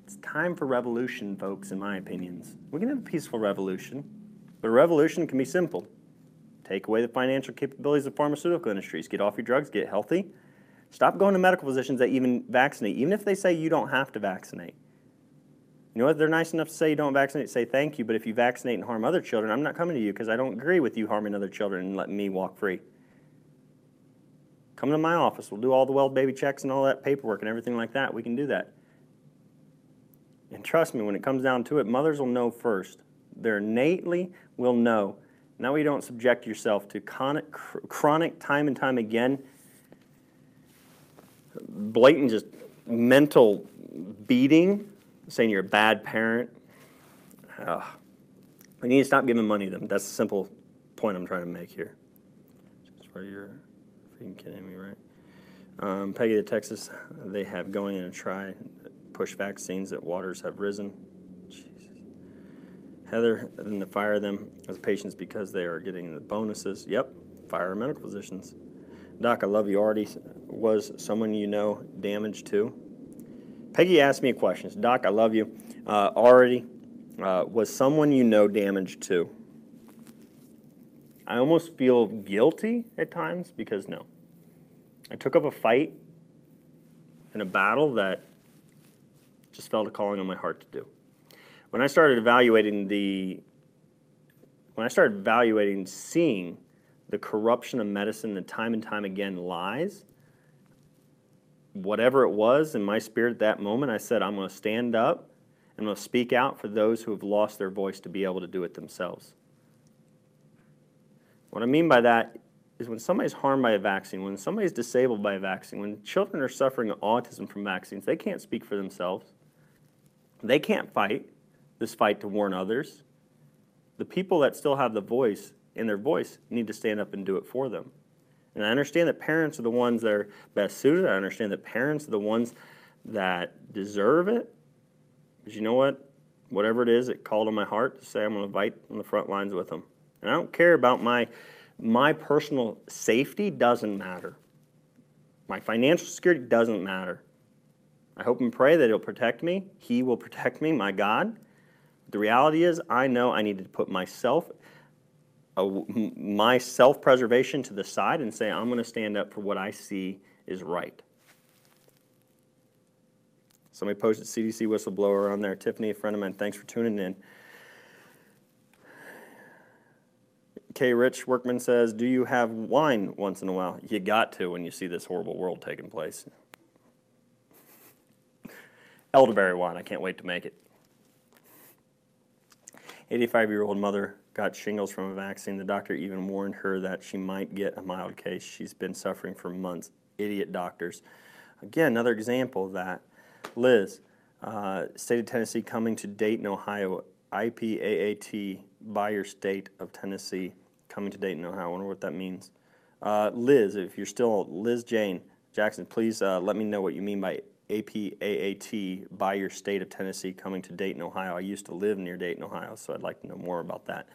It's time for revolution, folks, in my opinions. We can have a peaceful revolution, but a revolution can be simple. Take away the financial capabilities of pharmaceutical industries. Get off your drugs, get healthy. Stop going to medical physicians that even vaccinate, even if they say you don't have to vaccinate. You know what? They're nice enough to say you don't vaccinate, say thank you, but if you vaccinate and harm other children, I'm not coming to you because I don't agree with you harming other children and letting me walk free. Come to my office. We'll do all the well baby checks and all that paperwork and everything like that. We can do that. And trust me, when it comes down to it, mothers will know first. They're innately will know. Now you don't subject yourself to chronic, chronic time and time again, blatant just mental beating saying you're a bad parent. Ugh. We need to stop giving money to them. That's the simple point I'm trying to make here. Just for your freaking kidding me, right? Um, Peggy, the Texas, they have going in and try push vaccines that waters have risen. Jesus. Heather, then to fire them as patients because they are getting the bonuses. Yep, fire medical physicians. Doc, I love you. Already was someone you know damaged too. Peggy asked me a question. Doc, I love you. Uh, already, uh, was someone you know damaged too? I almost feel guilty at times because no. I took up a fight in a battle that just felt a calling on my heart to do. When I started evaluating the, when I started evaluating seeing the corruption of medicine, the time and time again lies, whatever it was in my spirit at that moment, I said, I'm going to stand up and I'm going to speak out for those who have lost their voice to be able to do it themselves. What I mean by that is when somebody's harmed by a vaccine, when somebody's disabled by a vaccine, when children are suffering autism from vaccines, they can't speak for themselves. They can't fight this fight to warn others. The people that still have the voice in their voice need to stand up and do it for them. And I understand that parents are the ones that are best suited. I understand that parents are the ones that deserve it. But you know what? Whatever it is, it called on my heart to say I'm going to fight on the front lines with them. And I don't care about my my personal safety doesn't matter. My financial security doesn't matter. I hope and pray that He'll protect me. He will protect me, my God. The reality is, I know I need to put myself my self preservation to the side and say, I'm going to stand up for what I see is right. Somebody posted CDC whistleblower on there. Tiffany, a friend of mine, thanks for tuning in. K. Rich Workman says, Do you have wine once in a while? You got to when you see this horrible world taking place. Elderberry wine, I can't wait to make it. 85 year old mother got shingles from a vaccine. The doctor even warned her that she might get a mild case. She's been suffering for months. Idiot doctors. Again, another example of that. Liz, uh, state of Tennessee coming to Dayton, Ohio. IPAAT by your state of Tennessee coming to Dayton, Ohio. I wonder what that means. Uh, Liz, if you're still Liz Jane Jackson, please uh, let me know what you mean by APAAT by your state of Tennessee coming to Dayton, Ohio. I used to live near Dayton, Ohio, so I'd like to know more about that.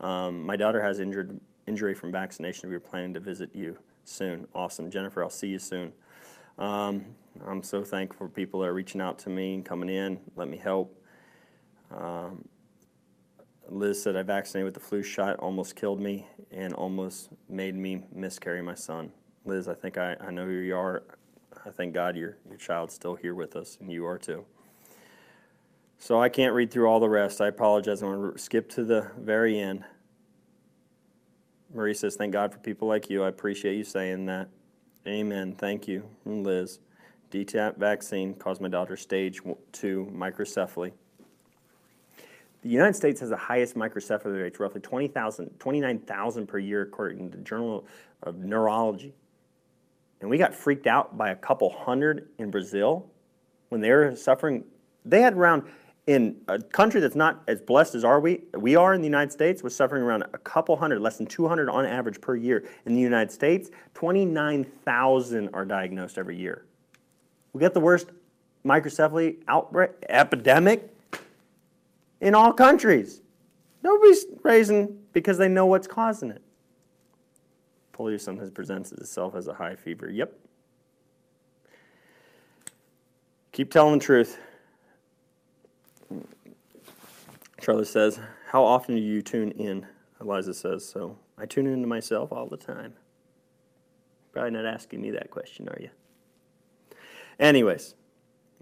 Um, my daughter has injured injury from vaccination. We are planning to visit you soon. Awesome. Jennifer, I'll see you soon. Um, I'm so thankful for people that are reaching out to me and coming in, let me help. Um, Liz said I vaccinated with the flu shot, almost killed me, and almost made me miscarry my son. Liz, I think I, I know who you are. I thank God your, your child's still here with us, and you are too. So I can't read through all the rest. I apologize. I'm going to skip to the very end. Marie says, Thank God for people like you. I appreciate you saying that. Amen. Thank you. And Liz. DTaP vaccine caused my daughter stage 2 microcephaly. The United States has the highest microcephaly rates, roughly 20,000, 29,000 per year, according to the Journal of Neurology. And we got freaked out by a couple hundred in Brazil when they were suffering. They had around, in a country that's not as blessed as are we, we are in the United States, was suffering around a couple hundred, less than 200 on average per year. In the United States, 29,000 are diagnosed every year. We got the worst microcephaly outbreak epidemic in all countries. Nobody's raising because they know what's causing it. Polio sometimes presents itself as a high fever. Yep. Keep telling the truth. Charlie says, How often do you tune in? Eliza says, So I tune in to myself all the time. Probably not asking me that question, are you? Anyways,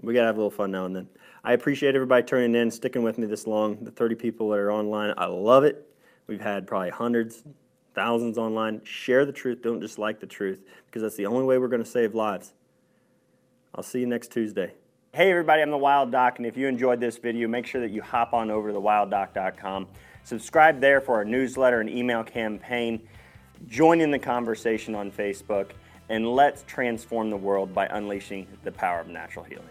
we got to have a little fun now and then. I appreciate everybody turning in, sticking with me this long. The 30 people that are online, I love it. We've had probably hundreds, thousands online. Share the truth, don't just like the truth, because that's the only way we're going to save lives. I'll see you next Tuesday. Hey, everybody, I'm the Wild Doc, and if you enjoyed this video, make sure that you hop on over to thewilddoc.com. Subscribe there for our newsletter and email campaign. Join in the conversation on Facebook, and let's transform the world by unleashing the power of natural healing.